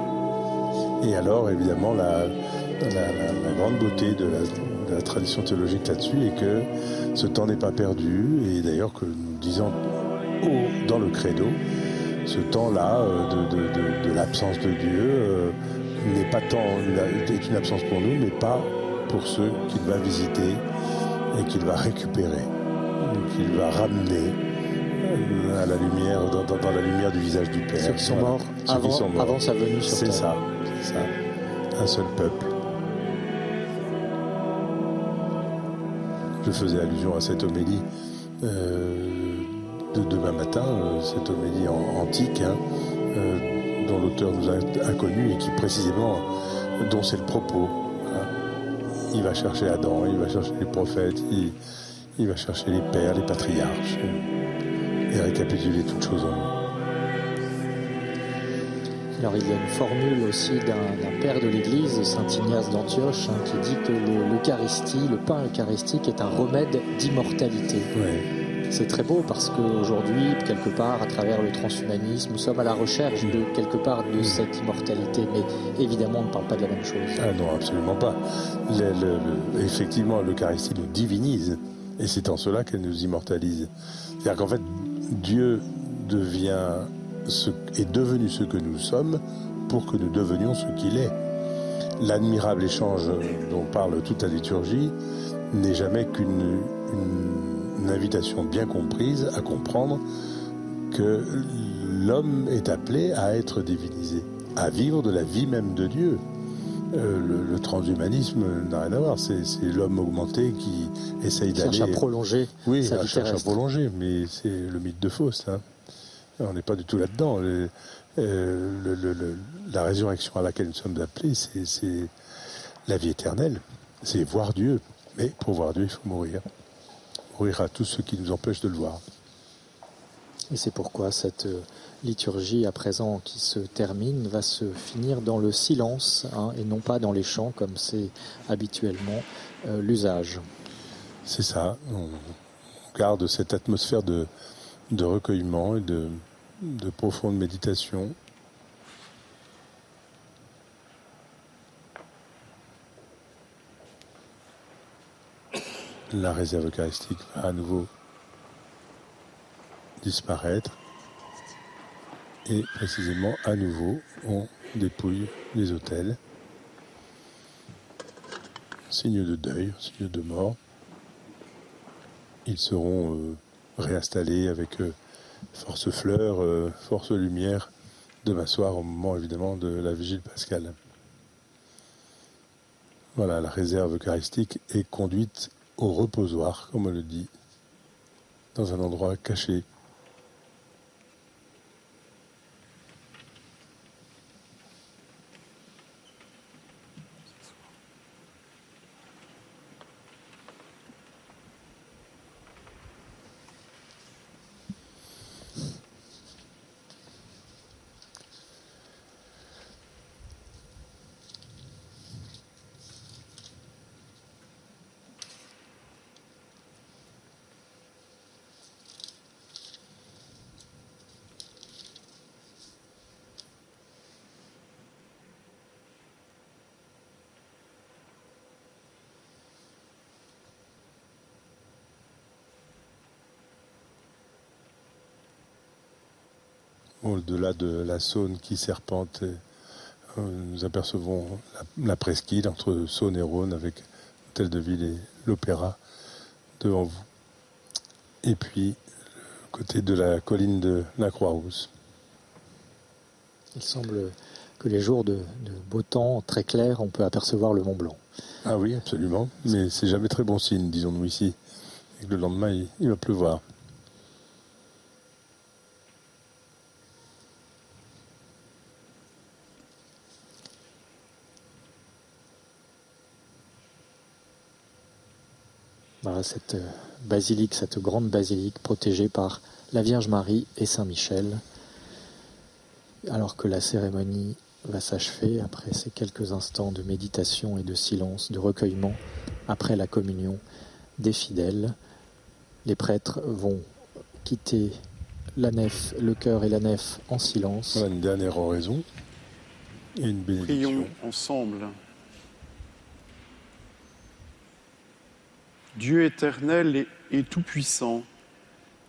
Et alors, évidemment, la, la- la- la grande beauté de la, de la tradition théologique là-dessus est que ce temps n'est pas perdu, et d'ailleurs que nous disons dans le credo, ce temps-là euh, de, de- de- de l'absence de Dieu euh, n'est pas tant une- est une absence pour nous, mais pas pour ceux qu'il va visiter et qu'il va récupérer, qu'il va ramener euh, à la lumière, dans, dans- dans la lumière du visage du Père. Ceux qui sont Voilà. morts Ceux qui avant- sont morts. avant sa venue sur terre. c'est ça. Un seul peuple. Je faisais allusion à cette homélie euh, de demain matin, euh, cette homélie antique, hein, euh, dont l'auteur nous est inconnu et qui précisément, dont c'est le propos. hein. Il va chercher Adam, il va chercher les prophètes, il, va chercher les pères, les patriarches, et récapituler toutes choses en nous. Alors il y a une formule aussi d'un père de l'Église, Saint Ignace d'Antioche, hein, qui dit que le- l'Eucharistie, le pain eucharistique est un remède d'immortalité. C'est très beau parce qu'aujourd'hui, quelque part, à travers le transhumanisme, nous sommes à la recherche de quelque part de cette immortalité, mais évidemment on ne parle pas de la même chose. Ah non, absolument pas. Le- le- le- effectivement, l'Eucharistie nous divinise, et c'est en cela qu'elle nous immortalise. C'est-à-dire qu'en fait, Dieu devient ce, est devenu ce que nous sommes pour que nous devenions ce qu'il est. l'admirable échange dont parle toute la liturgie n'est jamais qu'une une, une invitation bien comprise à comprendre que l'homme est appelé à être divinisé, à vivre de la vie même de Dieu. Euh, le, le transhumanisme n'a rien à voir. C'est l'homme augmenté qui essaye Cherche d'aller. à prolonger Oui, sa à vie cherche à prolonger, mais c'est le mythe de Faust. hein. On n'est pas du tout là-dedans. Le- le- le- le- la résurrection à laquelle nous sommes appelés, c'est- la vie éternelle. C'est voir Dieu. Mais pour voir Dieu, il faut mourir. Mourir à tous ceux qui nous empêchent de le voir. Et c'est pourquoi cette euh, liturgie à présent qui se termine va se finir dans le silence hein, et non pas dans les chants comme c'est habituellement euh, l'usage. C'est ça. On garde cette atmosphère de, de recueillement et de, de profonde méditation. La réserve eucharistique va à nouveau disparaître. Et précisément, à nouveau, on dépouille les autels. Signe de deuil, signe de mort. Ils seront euh, réinstallés avec euh, force fleur, euh, force lumière demain soir au moment évidemment de la vigile pascale. Voilà, la réserve eucharistique est conduite au reposoir, comme on le dit, dans un endroit caché. De la Saône qui serpente, euh, nous apercevons la, la presqu'île entre Saône et Rhône avec l'hôtel de ville et l'opéra devant vous. Et puis, le côté de la colline de la Croix-Rousse. Il semble que les jours de, de beau temps très clairs, on peut apercevoir le Mont Blanc. Ah oui, absolument. Mais c'est jamais très bon signe, disons-nous ici. Et que le lendemain, il, il va pleuvoir. Cette euh, basilique, cette grande basilique protégée par la Vierge Marie et Saint Michel. Alors que la cérémonie va s'achever après ces quelques instants de méditation et de silence, de recueillement, après la communion des fidèles, les prêtres vont quitter la nef, le chœur et la nef en silence. Voilà une dernière oraison et une bénédiction. Prions ensemble. Dieu éternel et, tout-puissant,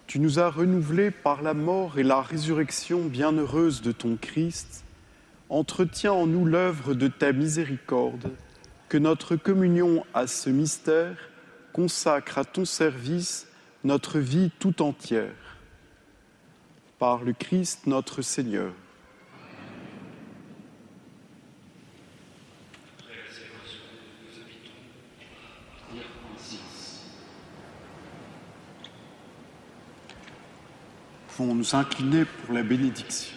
tu nous as renouvelés par la mort et la résurrection bienheureuse de ton Christ. Entretiens en nous l'œuvre de ta miséricorde, que notre communion à ce mystère consacre à ton service notre vie tout entière. Par le Christ notre Seigneur. Nous incliner pour la bénédiction.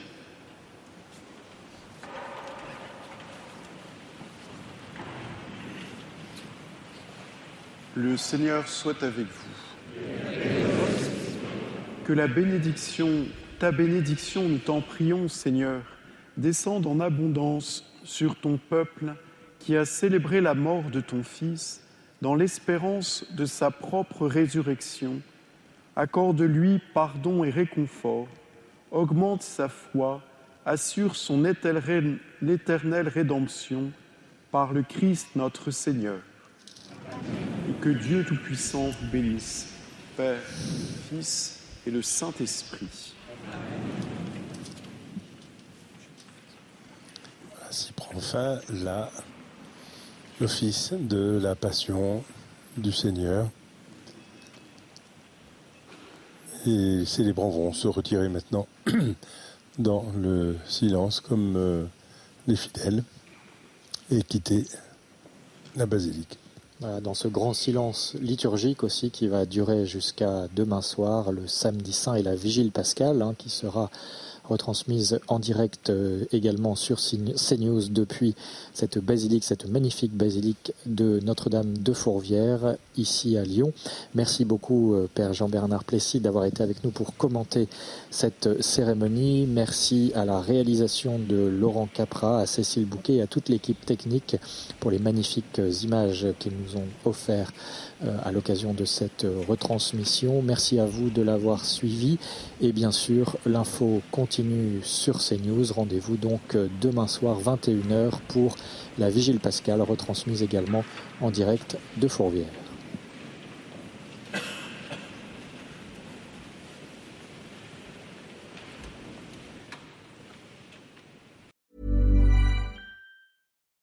Le Seigneur soit avec vous. Que la bénédiction, ta bénédiction, nous t'en prions, Seigneur, descende en abondance sur ton peuple qui a célébré la mort de ton Fils dans l'espérance de sa propre résurrection. Accorde-lui pardon et réconfort, augmente sa foi, assure son éternelle rédemption par le Christ notre Seigneur. Et que Dieu Tout-Puissant vous bénisse, Père, Fils et le Saint-Esprit. Ainsi prend fin l'office de la Passion du Seigneur. Et les célébrants vont se retirer maintenant dans le silence comme euh, les fidèles et quitter la basilique. Dans ce grand silence liturgique aussi qui va durer jusqu'à demain soir, le samedi saint et la vigile pascale, hein, qui sera retransmise en direct euh, également sur CNews depuis cette basilique, cette magnifique basilique de Notre-Dame de Fourvière, ici à Lyon. Merci beaucoup, euh, Père Jean-Bernard Plessis, d'avoir été avec nous pour commenter cette cérémonie. Merci à la réalisation de Laurent Capra, à Cécile Bouquet et à toute l'équipe technique pour les magnifiques images qu'ils nous ont offertes euh, à l'occasion de cette retransmission. Merci à vous de l'avoir suivi. Et bien sûr, l'info continue sur CNews. Rendez-vous donc demain soir 21h pour la Vigile Pascale, retransmise également en direct de Fourvière.